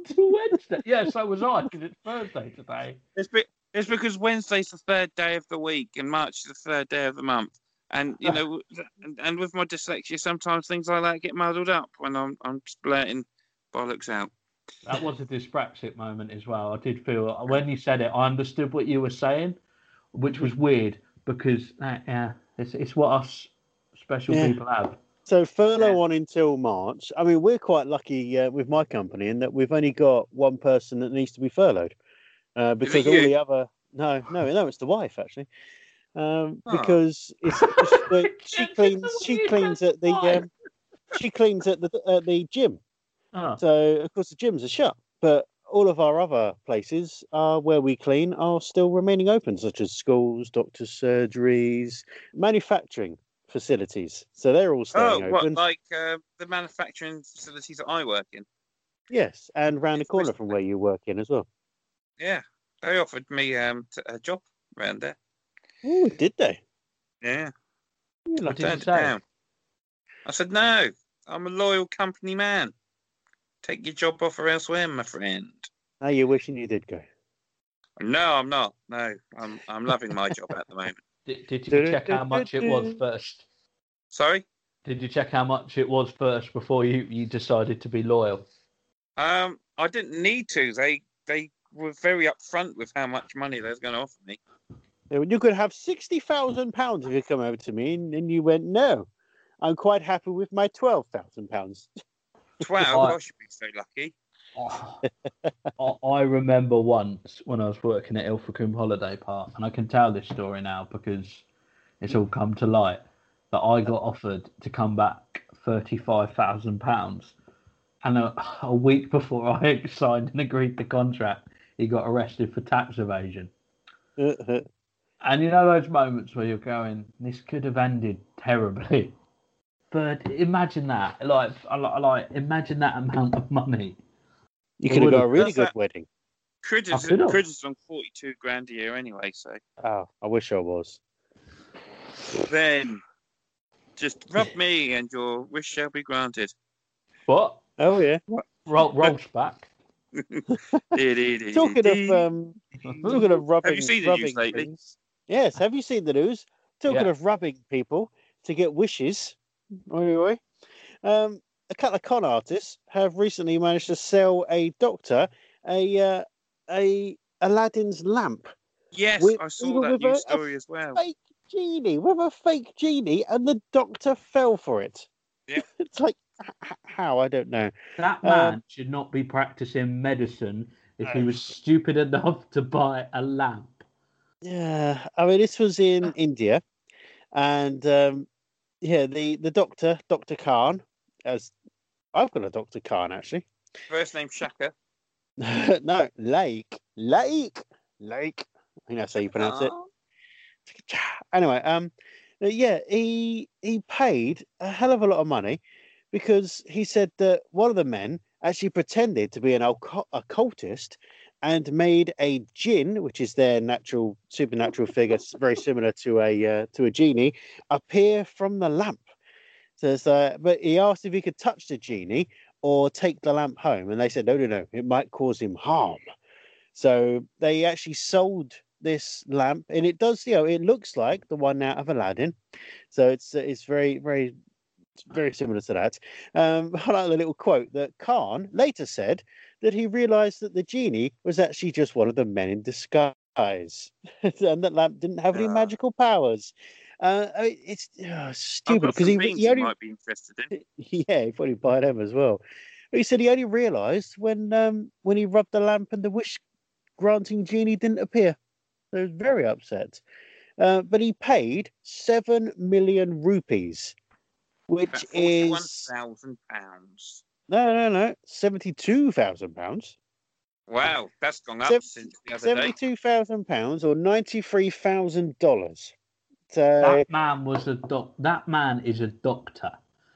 Till Wednesday. Yeah, so was I because it's Thursday today. It's, be- it's because Wednesday's the third day of the week and March is the third day of the month. And you know, (sighs) and, and with my dyslexia, sometimes things like that get muddled up when I'm I'm blurting bollocks out. That was a dyspraxic moment as well. I did feel when you said it, I understood what you were saying, which was weird because uh, yeah, it's it's what us special Yeah. people have. So furlough Yeah. on until March. I mean, we're quite lucky uh, with my company in that we've only got one person that needs to be furloughed uh, because all the other no, no, no, it's the wife actually. Um, Oh. because it's, it's (laughs) the, she cleans she cleans at the um, she cleans at the at the gym. Oh, So of course the gyms are shut, but all of our other places uh, where we clean are still remaining open, such as schools, doctors' surgeries, manufacturing facilities. So they're all Oh, staying what open. like uh, the manufacturing facilities that I work in? Yes, and round the corner from where you work in as well. Yeah, they offered me um t- a job around there. Oh, did they? Yeah, You're what lucky. did you turned it down. I said no. I'm a loyal company man. Take your job offer elsewhere, my friend. Now you're wishing you did go. No, I'm not. No, I'm I'm loving my job at the moment. (laughs) Did, did you check how much it was first? Sorry. Did you check how much it was first before you, you decided to be loyal? Um, I didn't need to. They they were very upfront with how much money they was going to offer me. You could have sixty thousand pounds if you come over to me, and, and you went no. I'm quite happy with my twelve thousand pounds. (laughs) Twelve. Right. I should be so lucky. (laughs) I- I remember once when I was working at Ilfracombe Holiday Park, and I can tell this story now because it's all come to light that I got offered to come back thirty-five thousand pounds, and a, a week before I (laughs) signed and agreed the contract, he got arrested for tax evasion. (laughs) And you know those moments where you're going, this could have ended terribly. (laughs) But imagine that, like, I li- I like, imagine that amount of money. You could have got a really good that- wedding. Critters, I could've. Critters on forty-two grand a year anyway. So Oh, I wish I was. then, just rub me, and your wish shall be granted. What? Oh yeah. Roll, rolls back. (laughs) Talking of um, talking of rubbing, Have you seen the news lately? things. Yes. Have you seen the news? Talking Yeah. of rubbing people to get wishes. Oi, oi. Um, a couple of con artists have recently managed to sell a doctor a uh, a Aladdin's lamp yes, With- I saw that with news a- a story as well. fake genie with a fake genie, and the doctor fell for it. Yeah. (laughs) it's like h- h- how I don't know. That Um, man should not be practicing medicine if he was stupid enough to buy a lamp. Yeah, I mean, this was in India, and um, yeah, the the doctor, Doctor Khan, as I've got a Doctor Khan actually. First name Shaka. (laughs) no, Lake, Lake, Lake. I think that's how you pronounce it. Anyway, um, uh, yeah, he he paid a hell of a lot of money because he said that one of the men actually pretended to be an occultist and made a jinn, which is their natural supernatural figure, very similar to a uh, to a genie, appear from the lamp. So, uh, but he asked if he could touch the genie or take the lamp home, and they said no, no, no, it might cause him harm. So they actually sold this lamp, and it does, you know, it looks like the one out of Aladdin. So it's uh, it's very very very similar to that. Um, (laughs) I like the little quote that Khan later said that he realised that the genie was actually just one of the men in disguise, (laughs) and that lamp didn't have any Ah. magical powers. Uh, it's uh, stupid because he, he only might be interested in. (laughs) yeah, he probably buy them as well. But he said he only realised when um when he rubbed the lamp and the wish granting genie didn't appear. So he was very upset. Uh, but he paid seven million rupees, which About is thousand pounds. no, no, no, seventy-two thousand pounds. Wow, that's gone up Sev- since the other day. Seventy-two thousand pounds or ninety-three thousand dollars. So That man was a doc. That man is a doctor.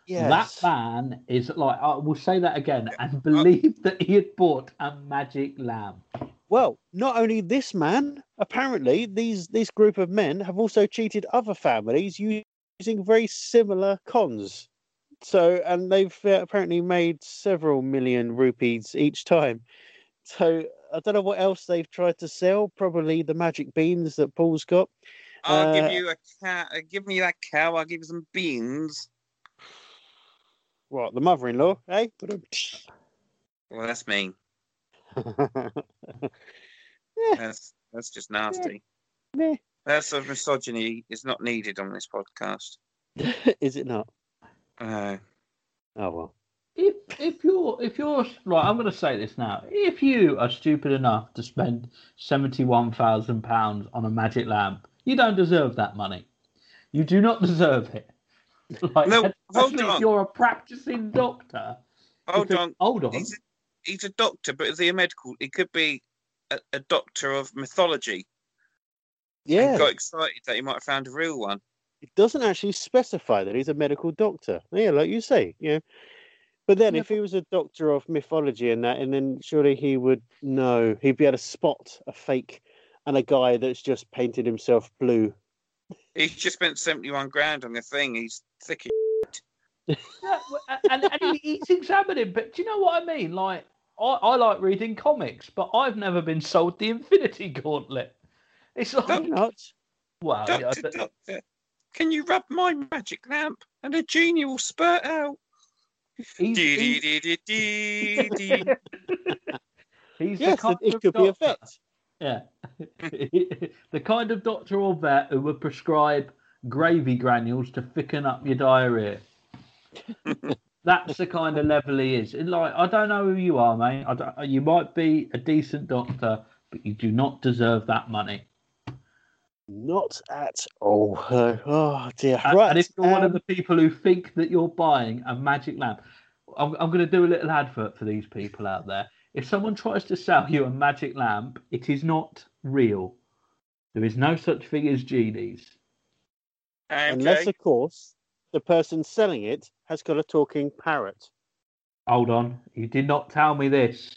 yes. That man is like I will say that again and believe that he had bought a magic lamp. Well, not only this man, apparently these this group of men have also cheated other families using very similar cons. So, and they've uh, apparently made several million rupees each time. So, I don't know what else they've tried to sell. Probably the magic beans that Paul's got. I'll Uh, give you a cow. Uh, give me that cow. I'll give you some beans. What the mother-in-law, eh? Well, that's mean. (laughs) That's that's just nasty. Meh. That sort of misogyny is not needed on this podcast. (laughs) Is it not? Uh, Oh well. If if you're if you're right, I'm going to say this now. If you are stupid enough to spend seventy one thousand pounds on a magic lamp, you don't deserve that money. You do not deserve it. (laughs) Like, No, hold on. if you're a practicing doctor. hold because- on. Hold on. He's a, he's a doctor, but is he a medical? He could be a, a doctor of mythology. Yeah. And got excited that he might have found a real one. it doesn't actually specify that he's a medical doctor. Yeah, like you say, you know. But then, Yeah, if he was a doctor of mythology and that, and then surely he would know, he'd be able to spot a fake and a guy that's just painted himself blue. He's just spent seventy-one grand on the thing. He's thick. as and, and he's examining, but do you know what I mean? Like, I, I like reading comics, but I've never been sold the Infinity Gauntlet. It's like, Why not? wow, yeah, but- doctor. Can you rub my magic lamp and a genie will spurt out? He's, Dee, he's, dee, dee, (laughs) Yes, kind it, it could be a doctor- vet. Yeah. (laughs) the kind of doctor or vet who would prescribe gravy granules to thicken up your diarrhea. (laughs) That's the kind of level he is. And like, I don't know who you are, mate. I don't, you might be a decent doctor, but you do not deserve that money. Not at all. Uh, oh dear. And, right. and if you're one of um, the people who think that you're buying a magic lamp, I'm, I'm going to do a little advert for these people out there. If someone tries to sell you a magic lamp, it is not real. There is no such thing as genies. unless, of course, the person selling it has got a talking parrot. Hold on, you did not tell me this.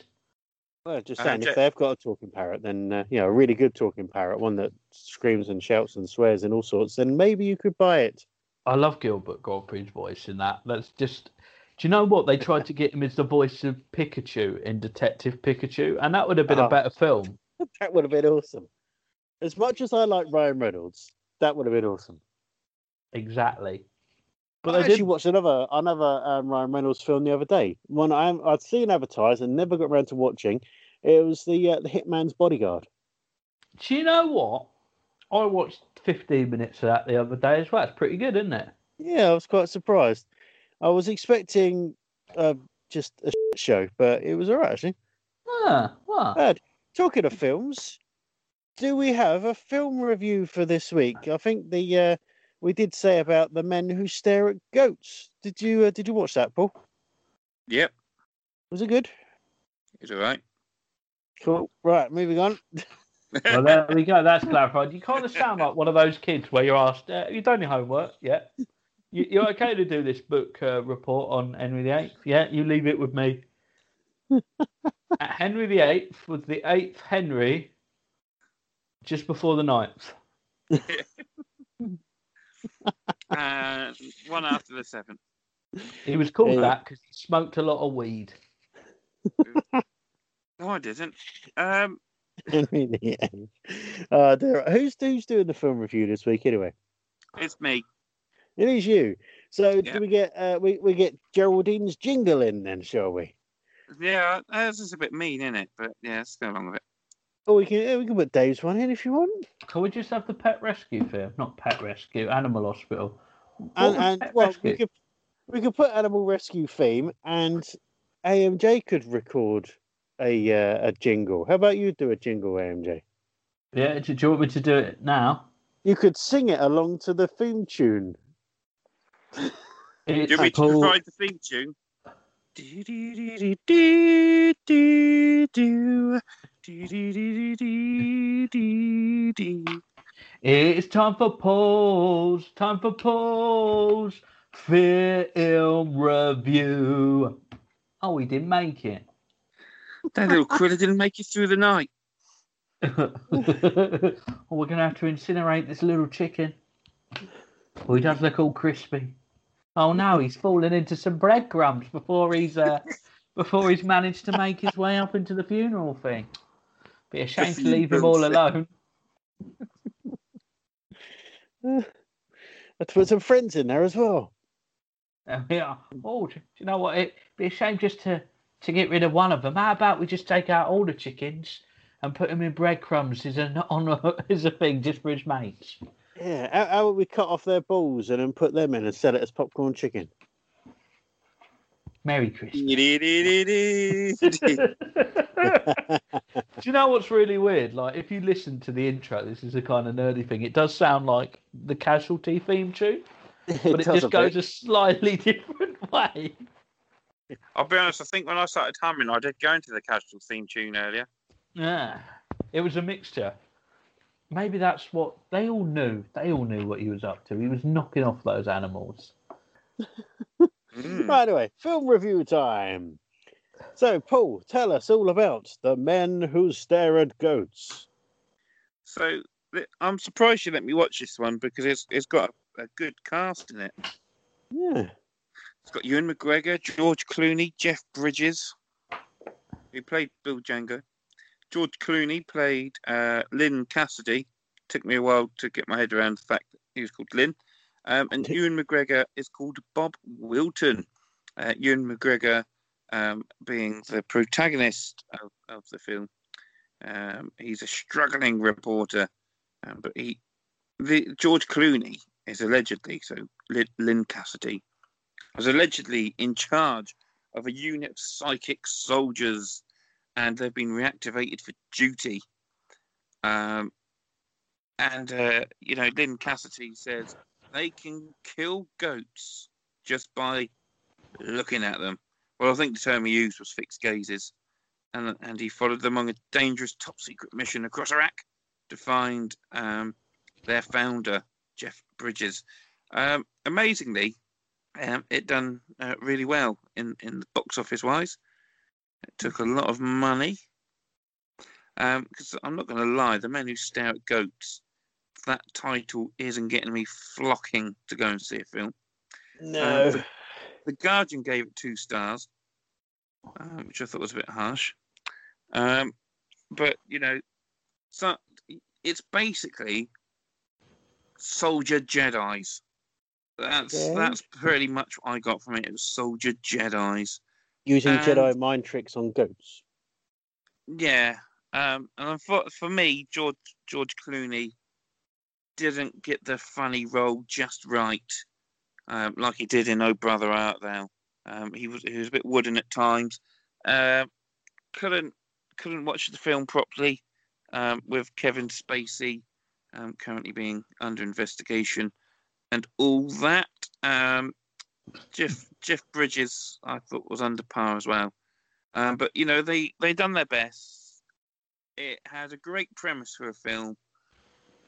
Well, just Uh, saying, Ja- if they've got a talking parrot, then uh, you know, a really good talking parrot, one that screams and shouts and swears and all sorts, then maybe you could buy it. I love Gilbert Gottfried's voice in that. That's just. Do you know what? They tried to get him as the voice of Pikachu in Detective Pikachu, and that would have been Oh. a better film. (laughs) that would have been awesome. As much as I like Ryan Reynolds, that would have been awesome. Exactly. But I actually did. watched another another um, Ryan Reynolds film the other day. One I I'd seen advertised and never got around to watching. It was the uh, the Hitman's Bodyguard. Do you know what? I watched 15 minutes of that the other day as well. It's pretty good, isn't it? Yeah, I was quite surprised. I was expecting uh, just a shit show, but it was alright actually. Ah, what? Ed, talking of films, do we have a film review for this week? I think the uh, we did say about the men who stare at goats. Did you uh, did you watch that, Paul? Yep, Was it good? it's all right. Cool. Right, moving on. (laughs) Well, there we go. That's clarified. You kind of sound like one of those kids where you're asked, uh, "Have you done your homework?" Yeah. You, you're okay to do this book uh, report on Henry VIII? Yeah. You leave it with me. (laughs) Henry VIII was the eighth Henry, just before the ninth. (laughs) Uh, one after the seventh. He was called Yeah. that because he smoked a lot of weed. No, I didn't. Um, (laughs) Henry the Eighth. Uh, dear. Who's who's doing the film review this week anyway? it's me. It is you. So Yeah. do we get uh, we we get Geraldine's jingle in then, shall we? Yeah, that's just a bit mean, isn't it? But yeah, let's go along with it. Or we can yeah, we can put Dave's one in if you want. Can we just have the pet rescue film? Not pet rescue, animal hospital. What And, and well, Rescue? we could we could put animal rescue theme, and AMJ could record a uh, a jingle. How about you do a jingle, AMJ? Yeah, do, do you want me to do it now? You could sing it along to the theme tune. It's Do you want to called- provide the theme tune? Do, do, do, do, do, do, do, It's time for polls. Time for polls. Film review. Oh, we didn't make it. That little critter didn't make it through the night. (laughs) oh, we're gonna have to incinerate this little chicken. Oh, he does look all crispy. Oh no, he's fallen into some breadcrumbs before he's uh, before he's managed to make his way up into the funeral thing. Be a (laughs) shame to leave him all alone. (laughs) Let's put some friends in there as well. Uh, yeah. Oh, do you know what? It'd be a shame just to, to get rid of one of them. How about we just take out all the chickens and put them in breadcrumbs as an (laughs) on a, as a thing just for his mates? Yeah, how, how would we cut off their balls and then put them in and sell it as popcorn chicken? Merry Christmas. Do Do you know what's really weird? Like, if you listen to the intro, this is a kind of nerdy thing. It does sound like the Casualty theme tune, (laughs) but it, does a just goes bit. a slightly (laughs) different way. I'll be honest, I think when I started humming, I did go into the casual theme tune earlier. Yeah, it was a mixture. Maybe that's what they all knew. They all knew what he was up to. He was knocking off those animals. Mm. Right, (laughs) anyway, film review time. So, Paul, tell us all about the men who stare at goats. So I'm surprised you let me watch this one because it's it's got a, good cast in it. Yeah, It's got Ewan McGregor, George Clooney, Jeff Bridges, who played Bill Django. George Clooney played uh, Lynn Cassady. Took me a while to get my head around the fact that he was called Lynn. Um, and (laughs) Ewan McGregor is called Bob Wilton. Uh, Ewan McGregor um, being the protagonist of, of the film. Um, he's a struggling reporter, um, but he, the George Clooney is allegedly so. Lynn, Cassady was allegedly in charge of a unit of psychic soldiers, and they've been reactivated for duty. Um, and uh, you know, Lynn Cassady says they can kill goats just by looking at them. Well, I think the term he used was fixed gazes, and and he followed them on a dangerous top secret mission across Iraq to find um, their founder, Jeff Bridges. Um, amazingly, um, it done uh, really well in in the box office wise. It took a lot of money. Because um, I'm not going to lie, the men who stare at goats, that title isn't getting me flocking to go and see a film. No. The, Guardian gave it two stars, uh, which I thought was a bit harsh. Um, but you know, so it's basically soldier Jedi's. That's Okay. that's pretty much what I got from it. It was soldier Jedi's. Using And- Jedi mind tricks on goats. Yeah, um, and for for me, George George Clooney didn't get the funny role just right, um, like he did in Oh Brother Art Thou. Um, he was he was a bit wooden at times. Um couldn't couldn't watch the film properly um, with Kevin Spacey um, currently being under investigation and all that. Um, Jeff Jeff Bridges I thought was under par as well. But you know they they done their best. It has a great premise for a film.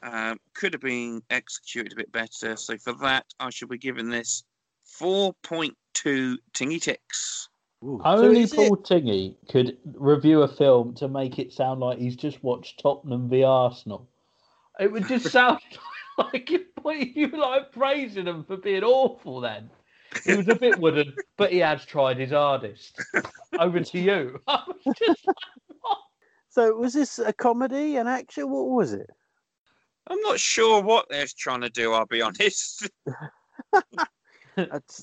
Um, could have been executed a bit better. So for that, I should be giving this four point two tingy ticks. Ooh. Only is it- Paul Tingy could review a film to make it sound like he's just watched Tottenham v Arsenal. It would just sound (laughs) like you you like praising them for being awful. Then he was a bit wooden, but he has tried his hardest. (laughs) Over to you. (laughs) I was just like, what? So was this a comedy, an action? What was it? I'm not sure what they're trying to do. I'll be honest. (laughs)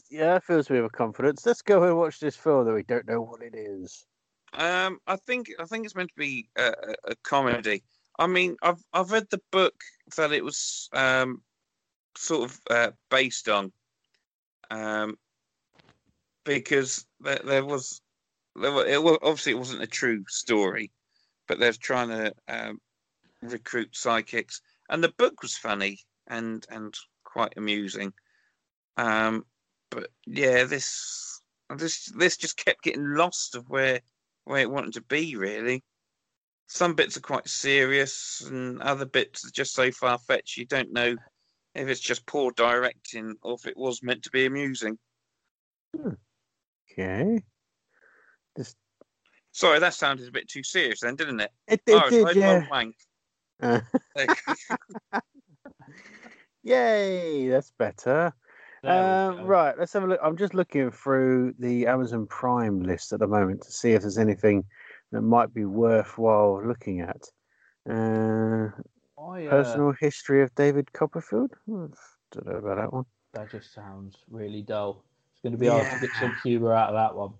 Yeah, that fills me with confidence. Let's go and watch this film that we don't know what it is. Um, I think I think it's meant to be a, a, comedy. I mean, I've I've read the book that it was um, sort of uh, based on, um, because there, there was there were, it was obviously it wasn't a true story, but they're trying to um, recruit psychics, and the book was funny and and quite amusing. Um, but yeah, this this this just kept getting lost of where where it wanted to be. Really, some bits are quite serious, and other bits are just so far fetched. You don't know if it's just poor directing or if it was meant to be amusing. Okay. Sorry, that sounded a bit too serious then, didn't it? It, oh, it it's did, yeah. wank. Uh, (laughs) (laughs) yay, that's better. Um, right, let's have a look. I'm just looking through the Amazon Prime list at the moment to see if there's anything that might be worthwhile looking at. Uh, I, uh, personal history of David Copperfield. Hmm, Don't know about that one. that just sounds really dull. It's going to be hard to get some humour out of that one.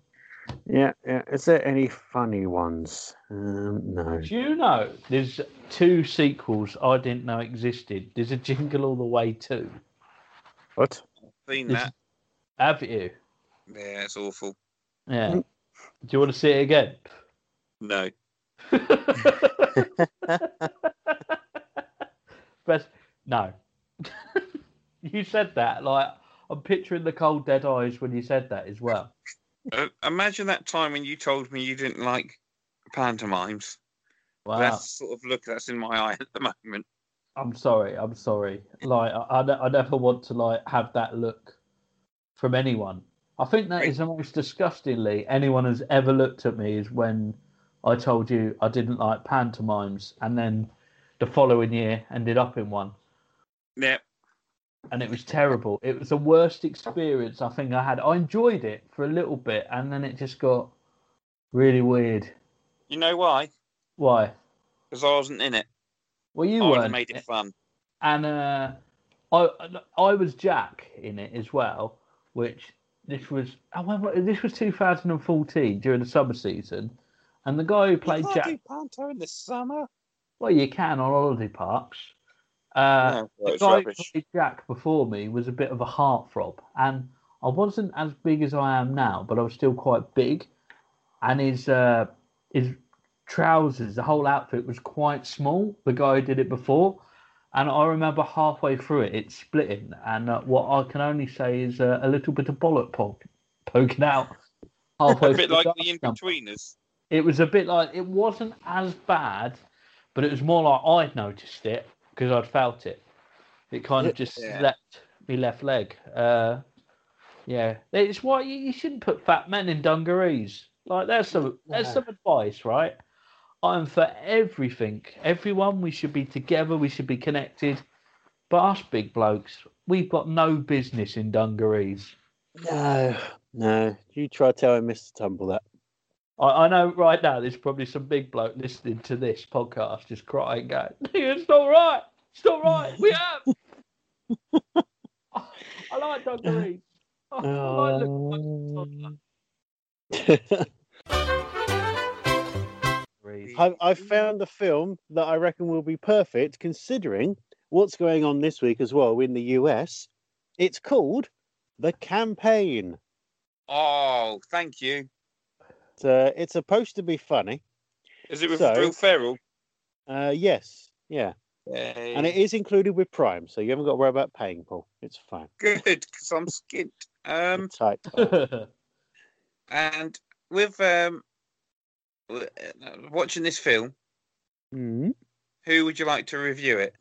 Yeah, yeah. Is there any funny ones? Um, no. Do you know there's two sequels I didn't know existed? There's a Jingle All the Way too. What? Seen This- that? Have you? Yeah, it's awful. Yeah. Do you want to see it again? No. (laughs) but no. (laughs) you said that like I'm picturing the cold dead eyes when you said that as well. Uh, imagine that time when you told me you didn't like pantomimes. Wow. That's the sort of look that's in my eye at the moment. I'm sorry. I'm sorry. Like I, I, I never want to like have that look from anyone. I think that is the most disgustingly anyone has ever looked at me is when I told you I didn't like pantomimes, and then the following year ended up in one, Yeah, and it was terrible. It was the worst experience I think I had. I enjoyed it for a little bit, and then it just got really weird. you know why? Why? Because I wasn't in it. Well, you I weren't. made it fun. and uh, I I was Jack in it as well, which this was when, this was 2014 during the summer season, and the guy who played Jack. do Panto in the summer. Well, you can on holiday parks. Uh, No, the guy played Jack before me was a bit of a heartthrob, and I wasn't as big as I am now, but I was still quite big, and his uh, his trousers, the whole outfit was quite small. The guy who did it before, and I remember halfway through it, it splitting, and uh, what I can only say is uh, a little bit of bollock poke, poking out (laughs) halfway. A bit through like the Inbetweeners. It was a bit like it wasn't as bad, but it was more like I'd noticed it because I'd felt it. It kind of just Yeah. slept me left leg. Uh, yeah, it's why you, you shouldn't put fat men in dungarees. Like there's some there's some advice, right? I'm for everything. Everyone, we should be together. We should be connected. But us big blokes, we've got no business in dungarees. No, no. You try telling Mr. Tumble that. I, I know right now there's probably some big bloke listening to this podcast just crying, going, (laughs) "It's not right. It's not right. We have." (laughs) I like dungarees. I, I like looking like a. I, I found a film that I reckon will be perfect considering what's going on this week as well in the US. It's called The Campaign. Oh, thank you. It's, uh, it's supposed to be funny. Is it with So- Will Ferrell? Uh, yes, yeah. And it is included with Prime, so you haven't got to worry about paying, Paul. It's fine. good because I'm skint. Um, Tight. (laughs) and with um, uh, watching this film, mm who would you like to review it?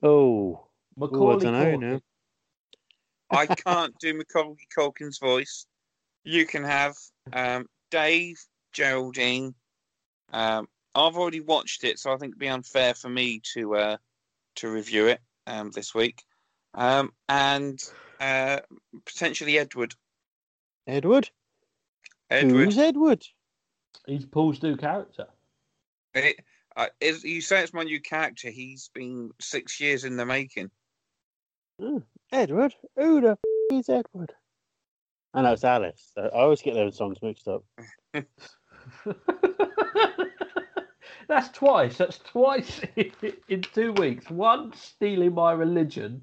Oh, Ooh, I don't know Culkin. now. I can't do Macaulay Culkin's voice. You can have um, Dave, Geraldine. Um, I've already watched it, so I think it'd be unfair for me to uh, to review it um, this week. Um, and uh, potentially Edward. Edward? Edward. Who's Edward? He's Paul's new character. It, uh, is, you say it's my new character. He's been six years in the making. Edward? Who the f- is Edward? I know it's Alice. I always get those songs mixed up. (laughs) That's twice. That's twice (laughs) in two weeks. One stealing my religion,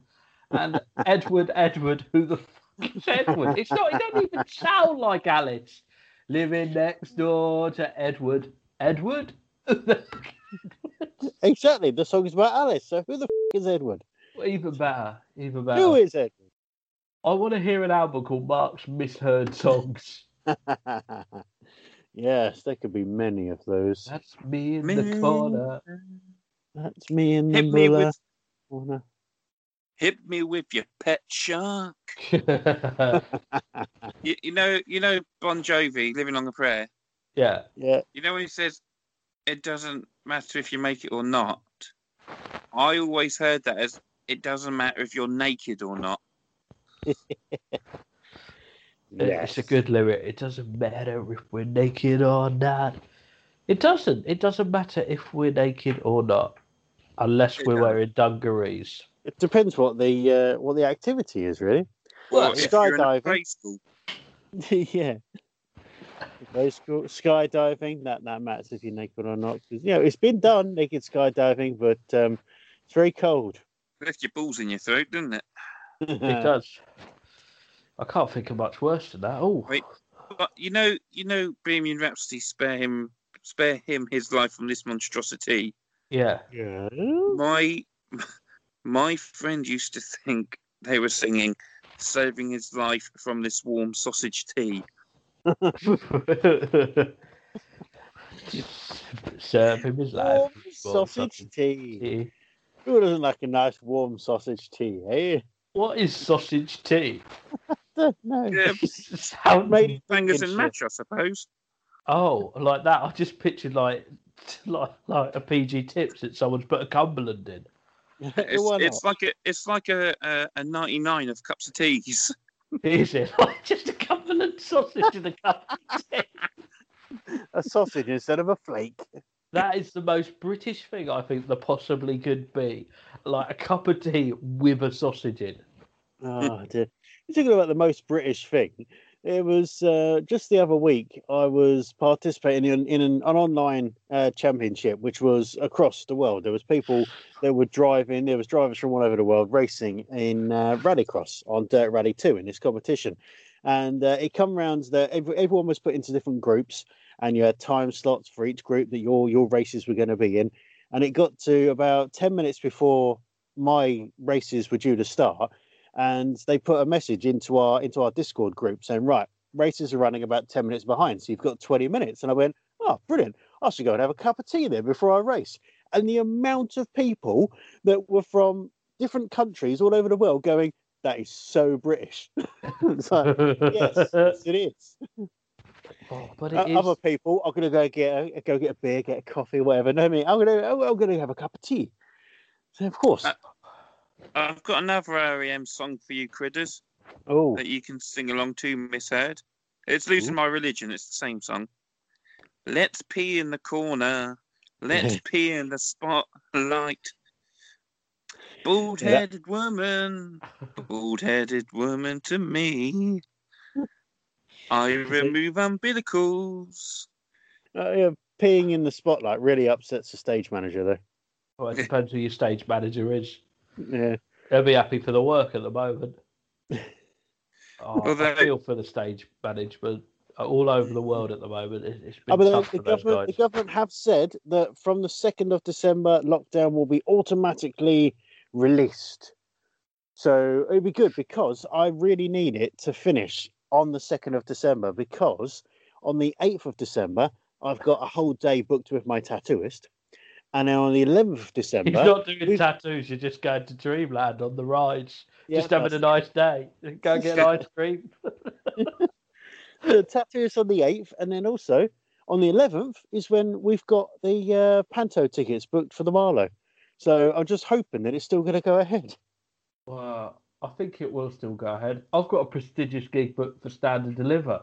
and (laughs) Edward, Edward, who the fuck is Edward? It's not. It doesn't even sound like Alice. Living next door to Edward. Edward. Exactly. The song is about Alice. So who the f- is Edward? even better. Even better. Who is Edward? I want to hear an album called Mark's Misheard Songs. (laughs) yes, there could be many of those. That's me in Me. the corner. That's me in the me with corner. hit me with your pet shark. (laughs) You, you know, you know Bon Jovi, "Living on a Prayer." yeah. Yeah. You know when he says, "It doesn't matter if you make it or not." I always heard that as, "It doesn't matter if you're naked or not." (laughs) It's a good lyric. It doesn't matter if we're naked or not. It doesn't. It doesn't matter if we're naked or not, unless we're doesn't. wearing dungarees. It depends what the uh, what the activity is, really. Well, Or if you're in a skydiving. (laughs) yeah. Those school, skydiving, that, that matters if you're naked or not. 'cause, you know, it's been done, naked skydiving, but um, it's very cold. Left your balls in your throat, doesn't it? It (laughs) does. I can't think of much worse than that. Oh, Wait. But you know, you know, Bohemian Rhapsody, spare him, spare him his life from this monstrosity. yeah. yeah. My (laughs) my friend used to think they were singing "Saving His Life from This Warm Sausage Tea." (laughs) Serve him his life. Warm Warm sausage tea. tea. Who doesn't like a nice warm sausage tea, eh? What is sausage tea? (laughs) No. Yeah, Sounds Made bangers and shit. mash, I suppose. Oh, like that. I just pictured like (laughs) like like a PG tips that someone's put a Cumberland in. (laughs) It's, it's like a it's like a, a a ninety nine of cups of teas. Is it like just a Cumberland sausage in a cup of tea? a sausage instead of a flake. That is the most British thing I think there possibly could be. Like a cup of tea with a sausage in. Oh dear. You're talking about the most British thing. It was uh, just the other week. I was participating in, in an, an online uh, championship, which was across the world. There was people that were driving. There was drivers from all over the world racing in uh, rallycross on Dirt Rally Two in this competition, and uh, it come round that every, everyone was put into different groups, and you had time slots for each group that your your races were going to be in. And it got to about ten minutes before my races were due to start and they put a message into our into our Discord group saying, right, races are running about 10 minutes behind, so you've got 20 minutes. And I went, oh, brilliant. I should go and have a cup of tea there before I race. And the amount of people that were from different countries all over the world going, that is so British. (laughs) it's like, yes, yes, (laughs) it is. (laughs) Oh, but Uh, it is. Other people are going to go get a, go get a beer, get a coffee, whatever. No, me, I'm going to I'm going to have a cup of tea. So of course. Uh, I've got another REM song for you, critters, oh, that you can sing along to, misheard. It's Losing My Religion. It's the same song. Let's pee in the corner. (laughs) Let's pee in the spotlight. Bald headed woman. (laughs) Bald headed woman to me. I remove umbilicals. uh, yeah, peeing in the spotlight really upsets the stage manager, though. Well, it depends who your stage manager is. Yeah. They'll be happy for the work at the moment. (laughs) Oh, Well, I they- feel for the stage management all over the world at the moment. It, it's been Oh, but tough the, for the those government, the government have said that from the second of December, lockdown will be automatically released. So it'd be good because I really need it to finish on the second of December because on the eighth of December I've got a whole day booked with my tattooist, and then on the eleventh of December He's December, not doing tattoos. You're just going to Dreamland on the rides, Yeah, just having a nice day. Go get an ice (laughs) cream. (laughs) the tattooist on the eighth, and then also on the eleventh is when we've got the uh, Panto tickets booked for the Marlowe. So I'm just hoping that it's still going to go ahead. Well, I think it will still go ahead. I've got a prestigious gig booked for Stand and Deliver.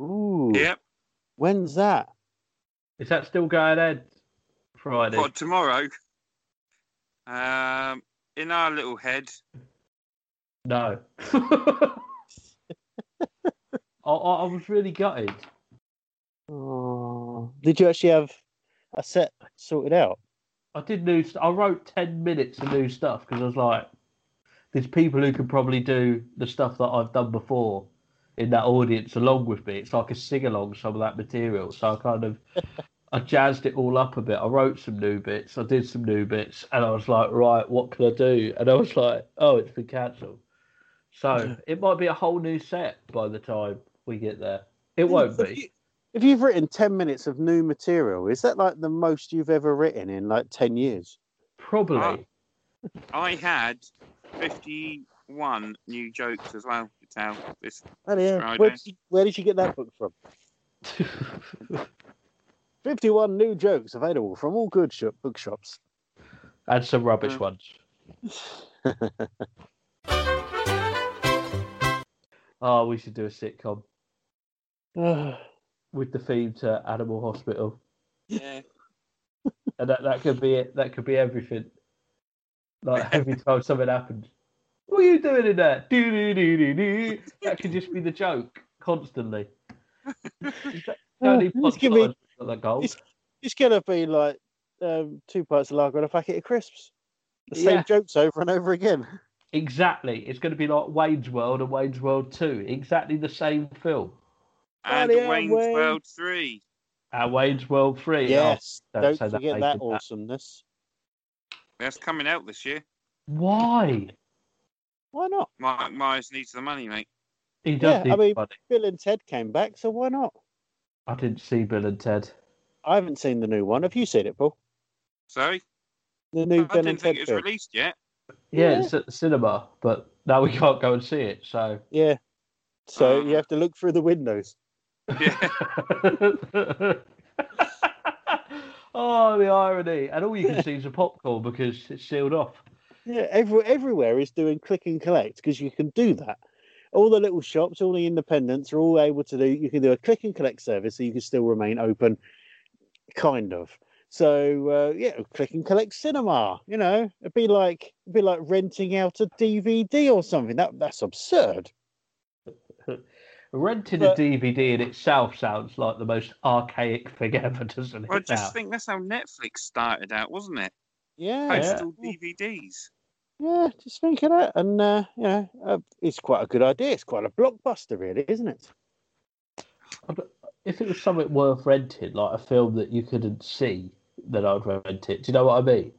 Ooh. Yep. When's that? Is that still going ahead? Friday. What, tomorrow? Um, in our little head, No. (laughs) I, I, I was really gutted. Oh. Did you actually have a set sorted out? I did new. st- I wrote ten minutes of new stuff because I was like, "There's people who can probably do the stuff that I've done before in that audience along with me." It's like a sing along some of that material. So I kind of, I jazzed it all up a bit. I wrote some new bits. I did some new bits, and I was like, "Right, what can I do?" And I was like, "Oh, it's been cancelled. So it might be a whole new set by the time we get there. It won't If be. you- If you've written 10 minutes of new material, is that like the most you've ever written in like 10 years? Probably. I had 51 new jokes as well to tell this Oh, yeah. Where, did you, where did you get that book from? (laughs) 51 new jokes available from all good shop, bookshops. and some rubbish Mm. ones. (laughs) Oh, we should do a sitcom (sighs) with the theme to Animal Hospital, Yeah. and that, that could be it. That could be everything. Like every time something happens, what are you doing in there? Do do do do do. That could just be the joke constantly. You don't need Just give me- punchlines for that goal. It's- it's going to be like um, two pints of lager and a packet of crisps. The same Yeah. jokes over and over again. Exactly. It's going to be like Wayne's World and Wayne's World Two. Exactly the same film. And Wayne's Wayne. World 3. And Wayne's World Three. Oh, Yes, don't don't say forget that that- awesomeness. That's coming out this year. Why? Why not? Mike Myers needs the money, mate. He does Yeah, I mean- money. Bill and Ted came back, so why not? I didn't see Bill and Ted. I haven't seen the new one. Have you seen it, Paul? Sorry? The new I Bill and didn't Ted think it was film. released yet. Yeah, Yeah. it's at the cinema, but now we can't go and see it. So Yeah. So Um, you have to look through the windows. Yeah. (laughs) (laughs) oh, the irony! And all you can see is a popcorn because it's sealed off. Yeah, every, everywhere is doing click and collect because you can do that. All the little shops, all the independents are all able to do. You can do a click and collect service, so you can still remain open, kind of. So uh, yeah, click and collect cinema. You know, it'd be like it'd be like renting out a DVD or something. That that's absurd. Renting But- a DVD in itself sounds like the most archaic (laughs) thing ever, doesn't it? I just now? think that's how Netflix started out, wasn't it? Yeah, Yeah. Postal DVDs. yeah. Just think of that, and uh, you know, uh, it's quite a good idea. It's quite a blockbuster, really, isn't it? if it was something worth renting, like a film that you couldn't see, then I'd rent it. Do you know what I mean?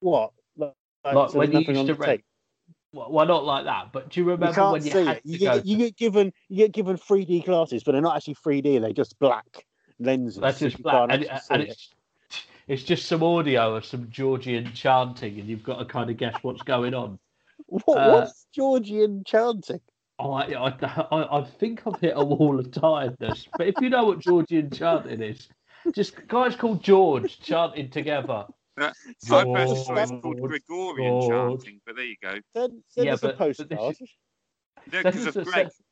What? Like, Like when you used to rent- tape? Well, not like that, but do you You remember can't when you see had You get, you get given you get given 3D glasses, but they're not actually 3D. They're just black lenses. That's just you black, and, and it's it's just some audio of some Georgian chanting, and you've got to kind of guess what's going on. (laughs) What, uh, what's Georgian chanting? Oh, I, I, I, I think I've hit a wall of tiredness, but if you know what Georgian chanting is, just guys called George chanting together. I Send George, us personally it's called Gregorian George. chanting, but there you go. Send, send Yeah, us a but- but this postcard. Yeah, because of the Greg. se-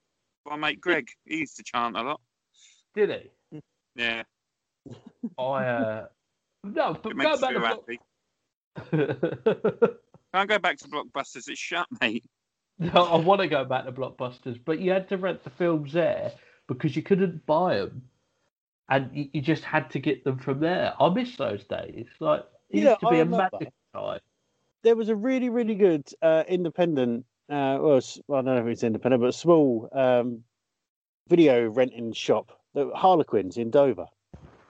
My mate Greg, he used to chant a lot. Did he? Yeah, I uh, no, but it go back to happy. Block- (laughs) Can't go back to Blockbusters. It's shut, mate. No, I want to go back to Blockbusters, but you had to rent the films there because you couldn't buy them, and you, you just had to get them from there. I miss those days. Like it Yeah, used to I be a remember. magic time. There was a really, really good uh, independent, uh, well, well, I don't know if it's independent, but a small um, video renting shop, the Harlequins in Dover.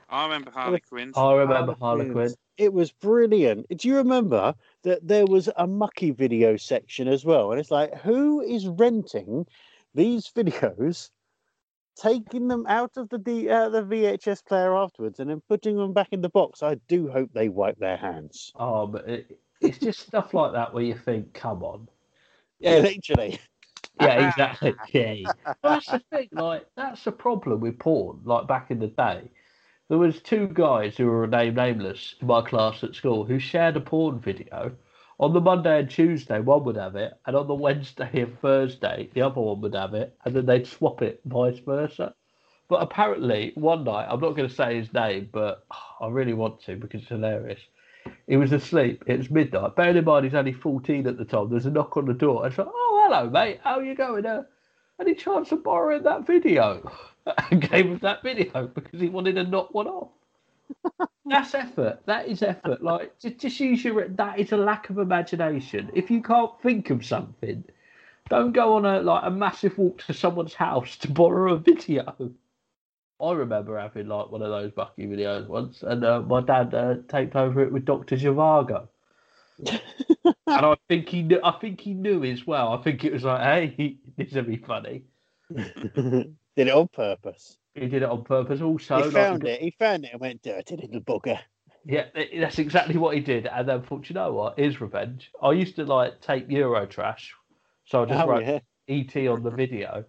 I remember Harlequins. I remember Harlequin. Harlequins. It was brilliant. Do you remember that there was a mucky video section as well? And it's like, who is renting these (laughs) videos, taking them out of the D, out the VHS player afterwards, and then putting them back in the box? I do hope they wipe their hands. Oh, but it, it's just stuff like that where you think, come on. Yeah, literally. (laughs) Yeah, exactly. Yeah. That's the thing. Like, that's the problem with porn. Like back in the day, there was two guys who were named nameless in my class at school who shared a porn video. On the Monday and Tuesday, one would have it, and on the Wednesday and Thursday, the other one would have it, and then they'd swap it, vice versa. But apparently, one night, I'm not going to say his name, but (sighs) I really want to because it's hilarious. He was asleep. It was midnight. Bearing in mind he's only 14 at the time. There's a knock on the door. It's like, oh, hello, mate. How you going? Uh, any chance of borrowing that video? (laughs) And gave him that video because he wanted to knock one off. (laughs) That's effort. That is effort. Like, just, just use your. That is a lack of imagination. If you can't think of something, don't go on a like a massive walk to someone's house to borrow a video. I remember having like one of those Bucky videos once, and uh, my dad uh, taped over it with Doctor Zhivago. (laughs) and I think he knew. I think he knew as well. I think it was like, hey, (laughs) this will be funny. (laughs) Did it on purpose. He did it on purpose. Also, he like, found it. He found it and went, dirty little bugger. Yeah, that's exactly what he did. And then thought, you know what? Here's revenge. I used to like take Eurotrash, so I just Oh, wrote yeah. ET on the video.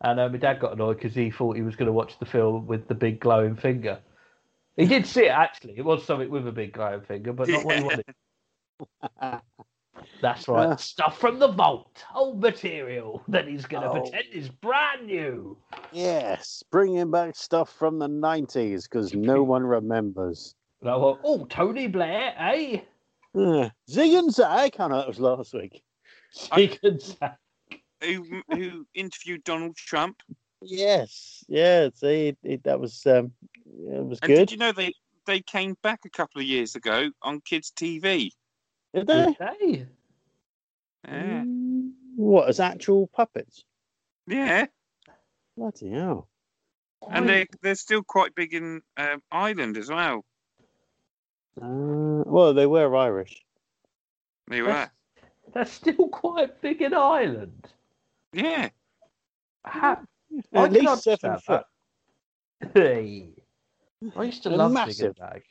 And uh, my dad got annoyed because he thought he was going to watch the film with the big glowing finger. He did see it actually. It was something with a big glowing finger, but not what he wanted. (laughs) That's right. Stuff from the vault, old material that he's going to Oh. pretend is brand new. Yes, bringing back stuff from the 90s because no (laughs) one remembers. And I oh, Tony Blair, eh? Uh, Zig and Zag. I know that was last week. He could say. Who who interviewed Donald Trump? Yes, yeah. See, it, that was um, it was And good. did you know they they came back a couple of years ago on kids' TV? Did they? Hey. Yeah, Mm, What as actual puppets? yeah. Bloody hell! And they they're still quite big in um, Ireland as well. Uh, well, they were Irish. They were. That's- They're still quite big in Ireland. Yeah. How, I At least seven foot. that. Hey. I used to They're love massive. Zig Bag.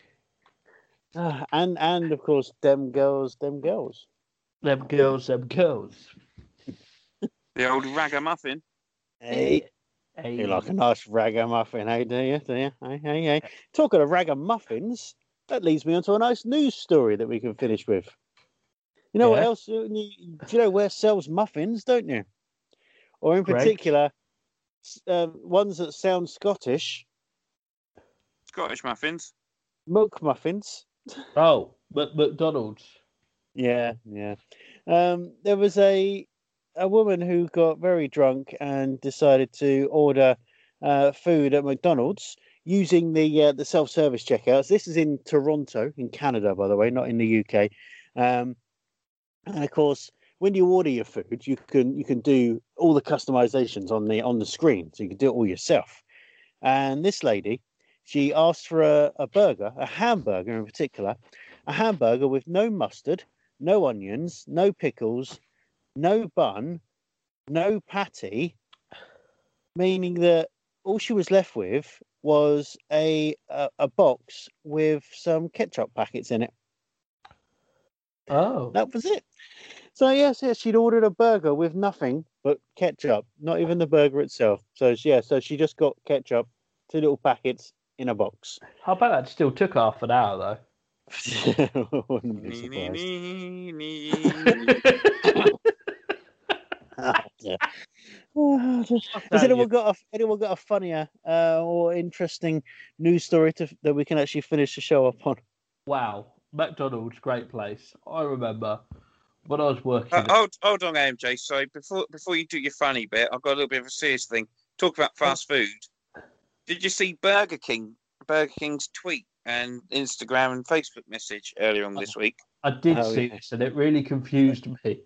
Ah, and and of course, them girls, them girls. Them girls, them girls. The old ragamuffin. Hey, Hey. you like a nice ragamuffin, hey? Do you? Do you? Hey, hey, hey. Talking of ragamuffins, that leads me onto a nice news story that we can finish with. You know what else? You, you- do you know where sells muffins? Don't you? Or in particular, s- um, ones that sound Scottish. Scottish muffins. milk muffins. Oh, Mc- McDonald's. Yeah, yeah. Um, there was a a woman who got very drunk and decided to order uh, food at McDonald's using the uh, the self service checkouts. This is in Toronto, in Canada, by the way, not in the UK. Um, and of course, when you order your food, you can you can do all the customizations on the on the screen, so you can do it all yourself. And this lady, she asked for a, a burger, a hamburger in particular, a hamburger with no mustard, no onions, no pickles, no bun, no patty, meaning that all she was left with was a a, a box with some ketchup packets in it. Oh, That was it. So yes, yes, she'd ordered a burger with nothing but ketchup, not even the burger itself. So yeah, so she just got ketchup, two little packets in a box. I bet that still took half an hour though. (laughs) Wouldn't be surprised. Oh. (laughs) Oh. Has anyone got a anyone got a funnier uh, or interesting news story to, that we can actually finish the show up on? Wow, McDonald's, great place. I remember when I was working. Uh, hold, hold on, AMJ. Sorry, before before you do your funny bit, I've got a little bit of a serious thing. Talk about fast food. Did you see Burger King? Burger King's tweet and Instagram and Facebook message earlier on this week, I did Oh, see yeah. this, and it really confused me.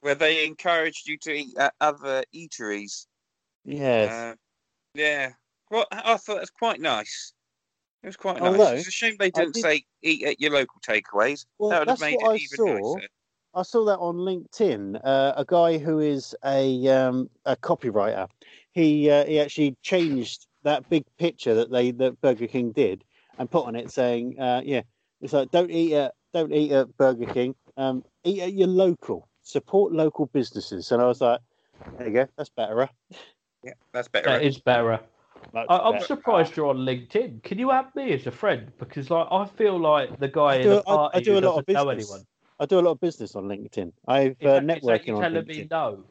where they encouraged you to eat at other eateries. Yes. Uh, yeah. Well, I thought it was quite nice. It was quite Although, nice. It's a shame they didn't did- say eat at your local takeaways. well, that would have that's made what it I even saw. nicer. I saw that on LinkedIn. Uh, a guy who is a um, a copywriter. He uh, he actually changed that big picture that they that Burger King did and put on it saying, uh, "Yeah, it's like don't eat at don't eat at Burger King. Um, eat at your local. Support local businesses." And I was like, "There you go. That's better." Yeah, that's better. That is better. Much I, I'm better. surprised you're on LinkedIn. Can you add me as a friend? Because like I feel like the guy I in do, the I, I do a lot of doesn't know business. anyone. I do a lot of business on LinkedIn. I've Is uh, that, is that networking you on telling LinkedIn. me no?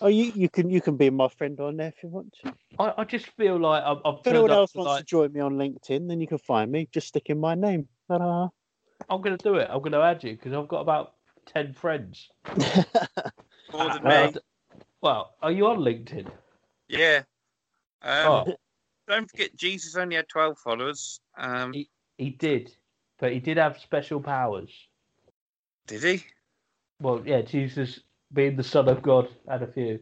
Oh, you, you can you can be my friend on there if you want to. I, I just feel like I'm, I'm If anyone turned up else to, wants like to join me on LinkedIn, then you can find me. Just stick in my name. Ta-da. I'm going to do it. I'm going to add you because I've got about ten friends. (laughs) More than Well, me. d- well, are you on LinkedIn? Yeah. Um, Oh, Don't forget, Jesus only had 12 followers. Um, He- he did, but he did have special powers. did he? Well, yeah, Jesus being the Son of God had a few.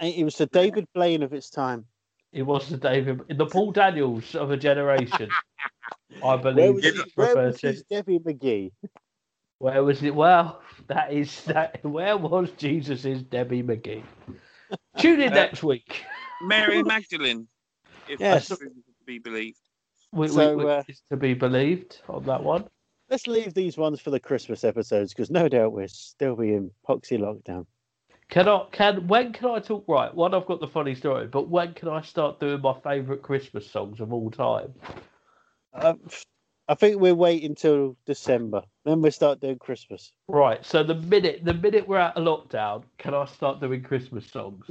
it was the David Blaine of its time. It was the David, the Paul Daniels of a generation. (laughs) I Where believe was, Yeah, his, it's where was his Debbie McGee? Where was it? Well, that is that. Where was Jesus's Debbie McGee? Tune in Uh, next week. Mary Magdalene, if Yes. that's to be believed. We, So, we, we, uh, is to be believed on that one. Let's leave these ones for the Christmas episodes because no doubt we'll still be in poxy lockdown. Can I? Can when can I talk? Right, one I've got the funny story, but when can I start doing my favourite Christmas songs of all time? Uh, I think we're waiting till December. Then we'll start doing Christmas. Right. So the minute the minute we're out of lockdown, can I start doing Christmas songs,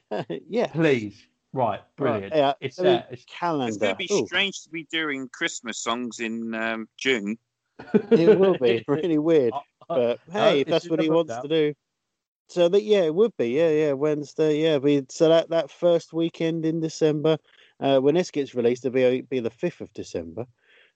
(laughs) yeah. please? Right. Brilliant. Right, yeah. It's I mean, there. It's, It's going to be Ooh, strange to be doing Christmas songs in um, June. (laughs) it will be really weird. But uh, hey, if that's what he wants to do. So that yeah, it would be yeah yeah Wednesday yeah. We so that that first weekend in December, uh, when this gets released, it'll be be the fifth of December.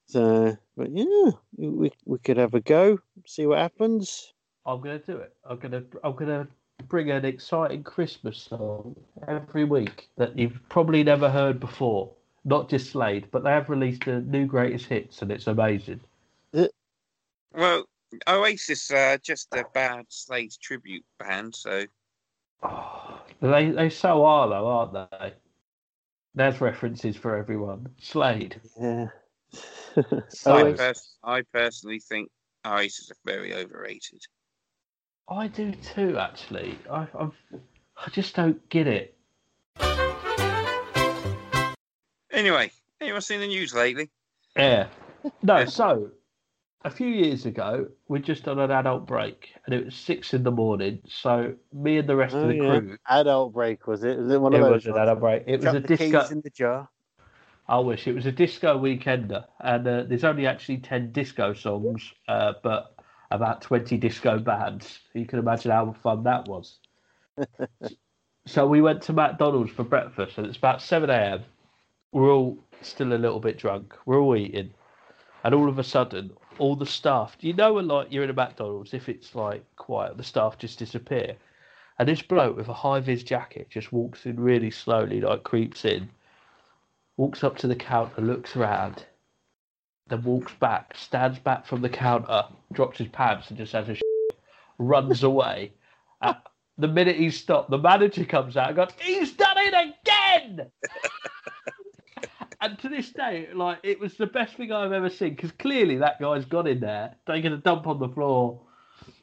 So but yeah, we we could have a go, see what happens. I'm gonna do it. I'm gonna I'm gonna bring an exciting Christmas song every week that you've probably never heard before. Not just Slade, but they have released a new greatest hits, and it's amazing. Well, Oasis are just a bad Slade tribute band, so Oh, they they so are though, aren't they? There's references for everyone. Slade. Yeah. (laughs) I, pers- I personally think Oasis are very overrated. I do too, actually. I I've, I just don't get it. Anyway, anyone seen the news lately? Yeah. No, so a few years ago, we'd just done an adult break and it was six in the morning. So me and the rest Oh, of the yeah. crew, Adult break was it? Was it one it of was those? an adult break. It was a disco. in the jar. I wish it was a disco weekender, and uh, there's only actually ten disco songs, uh, but about twenty disco bands. You can imagine how fun that was. (laughs) so we went to McDonald's for breakfast, and it's about seven a.m. We're all still a little bit drunk. We're all eating, and all of a sudden, all the staff. You know like you're in a McDonald's, if it's like quiet, the staff just disappear, and this bloke with a high vis jacket just walks in really slowly, like creeps in walks up to the counter, looks around, then walks back, stands back from the counter, drops his pants, and just has a runs away. The minute he's stopped, the manager comes out and goes, "He's done it again!" (laughs) and to this day, like it was the best thing I've ever seen because clearly that guy's got in there, taking a dump on the floor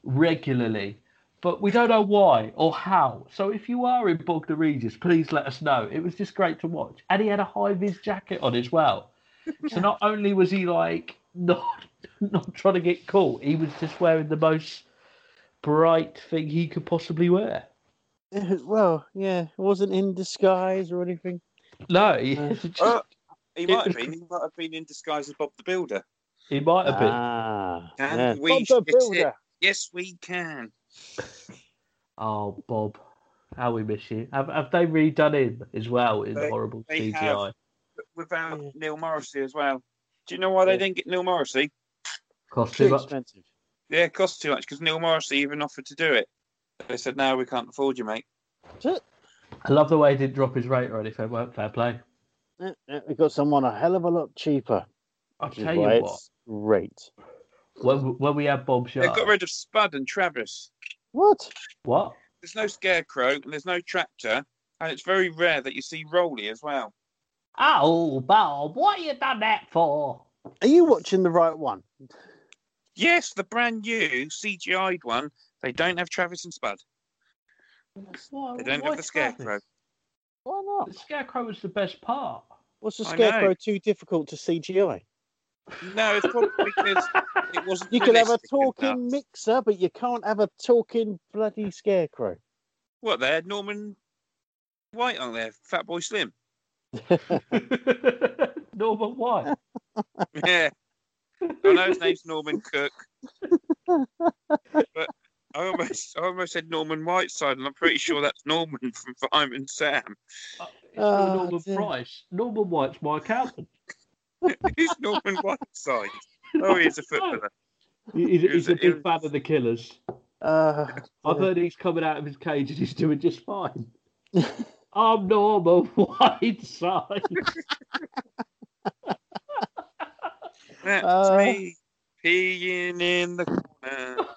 regularly but we don't know why or how. So if you are in Bognor Regis, please let us know. It was just great to watch, and he had a high vis jacket on as well. So not only was he like not (laughs) not trying to get caught, he was just wearing the most bright thing he could possibly wear. Well, yeah, it wasn't in disguise or anything. No, (laughs) Uh, just- he might have been. He might have been in disguise as Bob the Builder. he might have been. Ah, Can yeah. we Bob the Builder. it? Yes, we can. (laughs) Oh, Bob, how we miss you. Have have they redone him as well in They- horrible they CGI? But without Yeah. Neil Morrissey as well. Do you know why they Yeah. didn't get Neil Morrissey? Cost Too too much. expensive. Yeah, it cost too much because Neil Morrissey even offered to do it. They said, "No, we can't afford you, mate." I love the way he didn't drop his rate or anything. Weren't fair play. Yeah, yeah, we got someone a hell of a lot cheaper. I'll tell you what. it's Great. When when we had Bob Show. They've got rid of Spud and Travis. What? what? There's no scarecrow and there's no tractor, and it's very rare that you see Roley as well. Oh, Bob, what you done that for? Are you watching the right one? Yes, the brand new CGI'd one. They don't have Travis and Spud. Why- They don't have the scarecrow. Travis? Why not? The scarecrow was the best part. Was the I know. scarecrow too difficult to CGI? No, it's probably because it wasn't. You could have a realistic enough. talking mixer, but you can't have a talking bloody scarecrow. What? They had Norman White on there, Fatboy Slim. (laughs) (laughs) Norman White. Yeah. I know his name's Norman Cook. (laughs) but I almost I almost said Norman Whiteside, and I'm pretty sure that's Norman (laughs) from Fireman Sam. Uh, It's Oh, Norman dear. Price. Norman White's my accountant. (laughs) Who's Norman Whiteside? Oh, he's a footballer. (laughs) He- He's, he's a a- it big was- fan of the Killers. Uh, I've heard he's coming out of his cage and he's doing just fine. I'm Norman Whiteside. That's Uh. me peeing in the corner.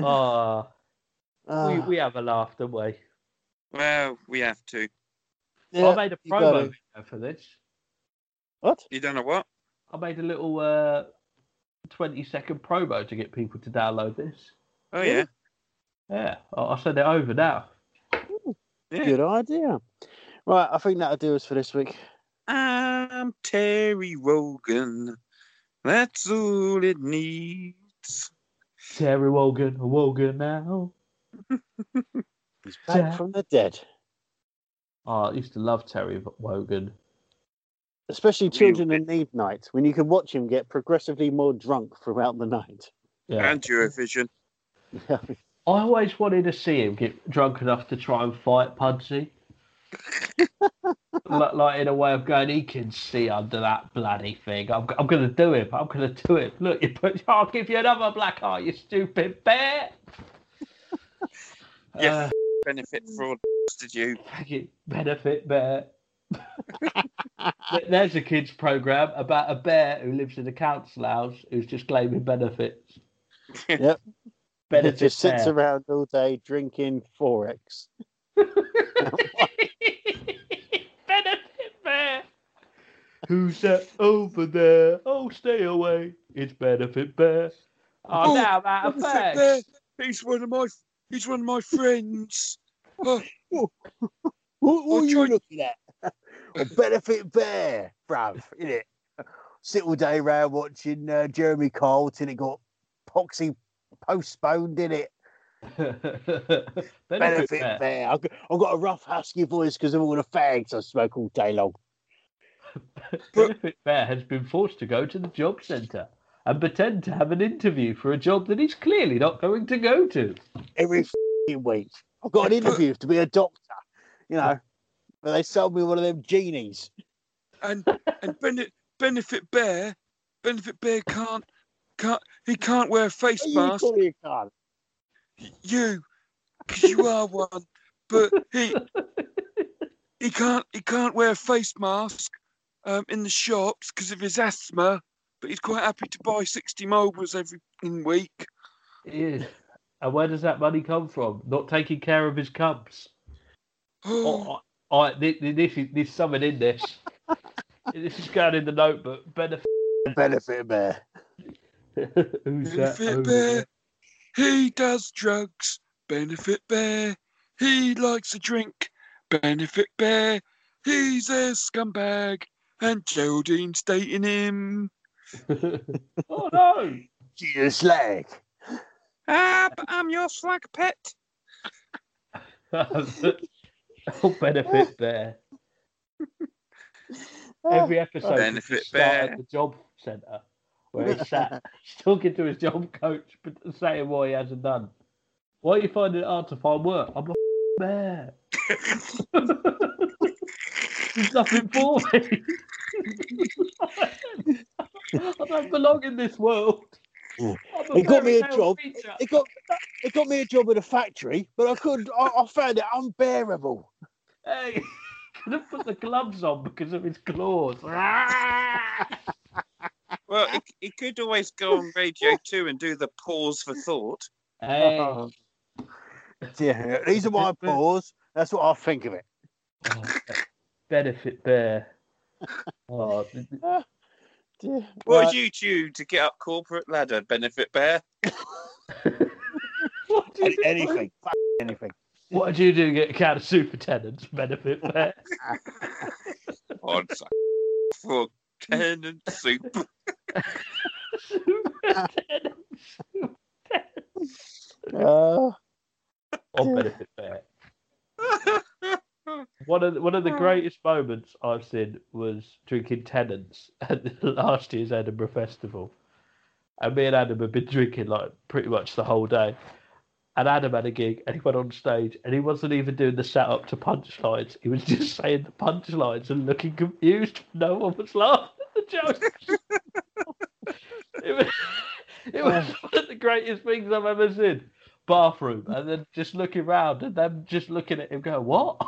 Ah, we, uh, we have a laugh, don't we? Well, we have to. yeah, I made a promo for this. What? You don't know what? I made a little uh, 20 second promo to get people to download this. Oh yeah, Yeah, I'll, I'll send it over now. yeah. Good idea. Right, I think that'll do us for this week. I'm Terry Wogan. That's all it needs. Terry Wogan, Wogan now. Oh. (laughs) He's back Yeah. from the dead. Oh, I used to love Terry Wogan. Especially Real Children in Need night, when you can watch him get progressively more drunk throughout the night. Yeah. And Eurovision. (laughs) I always wanted to see him get drunk enough to try and fight Pudsey. Like, like in a way of going, he can see under that bloody thing. I'm, I'm going to do him. I'm going to do it. Look, you put, (laughs) I'll give you another black eye, you stupid bear. Yeah. Uh, Benefit fraud. (laughs) Did you? Benefit bear. There's a kids program about a bear who lives in a council house who's just claiming benefits. (laughs) Yep. He Benefit just sits around all day drinking Forex. (laughs) Benefit Bear. Who's that over there? Oh, stay away. It's Benefit Bear. Oh, Oh, now I'm out of Benefit He's one of my. He's one of my friends. (laughs) Oh, What, what I'll are you looking at? (laughs) a benefit bear, bruv, innit? Sit all day round watching uh, Jeremy Carlton. It got Poxy postponed, didn't it? (laughs) Benefit, Benefit Bear. bear. I've got, I've got a rough husky voice because of all the fags I smoke all day long. (laughs) Benefit Bear has been forced to go to the job centre and pretend to have an interview for a job that he's clearly not going to go to. Every f***ing week. I've got an (laughs) interview to be a doctor, you know, but they sold me one of them genies. and and Benefit Benefit Bear, Benefit Bear can't can't he can't wear a face mask. call me a cunt. You, because you are one, but he he can't he can't wear a face mask um, in the shops because of his asthma. But he's quite happy to buy sixty mobiles every week. He is. And where does that money come from? Not taking care of his cubs. (sighs) Oh, Oh, I, I, this, this is there's something in this. (laughs) this is going in the notebook. Benefit. Benefit bear. (laughs) Who's that? Benefit over Bear, there? He does drugs. Benefit Bear, he likes a drink. Benefit Bear, he's a scumbag. And Geraldine's dating him. (laughs) oh no! Jesus slag. Ah, but I'm your slag pet. (laughs) oh, benefit bear. (laughs) Every episode, Benefit Benefit Bear. at the job centre where he's sat, (laughs) he's talking to his job coach, but saying what he hasn't done. Why are you finding it hard to find work? I'm a (laughs) bear. (laughs) There's nothing for me. I don't belong in this world. Yeah. It got me a job. creature. It got it got me a job at a factory, but I couldn't. I, I found it unbearable. Hey, could have put the gloves on because of his claws. Well, he, he could always go on (laughs) Radio 2 and do the pause for thought. hey. (laughs) Oh. Yeah, these are my paws. That's what I think of it. Oh, (laughs) benefit bear. Oh, th- th- ah, Dear. What Right. did you do to get up corporate ladder, Benefit Bear? what, did An- you, anything, F- anything. what did you do to get a count of super superintendents? Benefit bear. On for tenant soup. Superintendents. (laughs) Uh, On benefit bear. (laughs) One of the, one of the greatest moments I've seen was drinking Tennent's (laughs) at last year's Edinburgh Festival, and me and Adam had been drinking like pretty much the whole day. And Adam had a gig, and he went on stage, and he wasn't even doing the setup to punchlines. He was just saying the punchlines and looking confused. No one was laughing at (laughs) the jokes. it was, (laughs) it was oh. one of the greatest things I've ever seen. Bathroom, and then just looking around, and them just looking at him, going, "What?"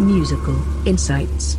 Musical Insights.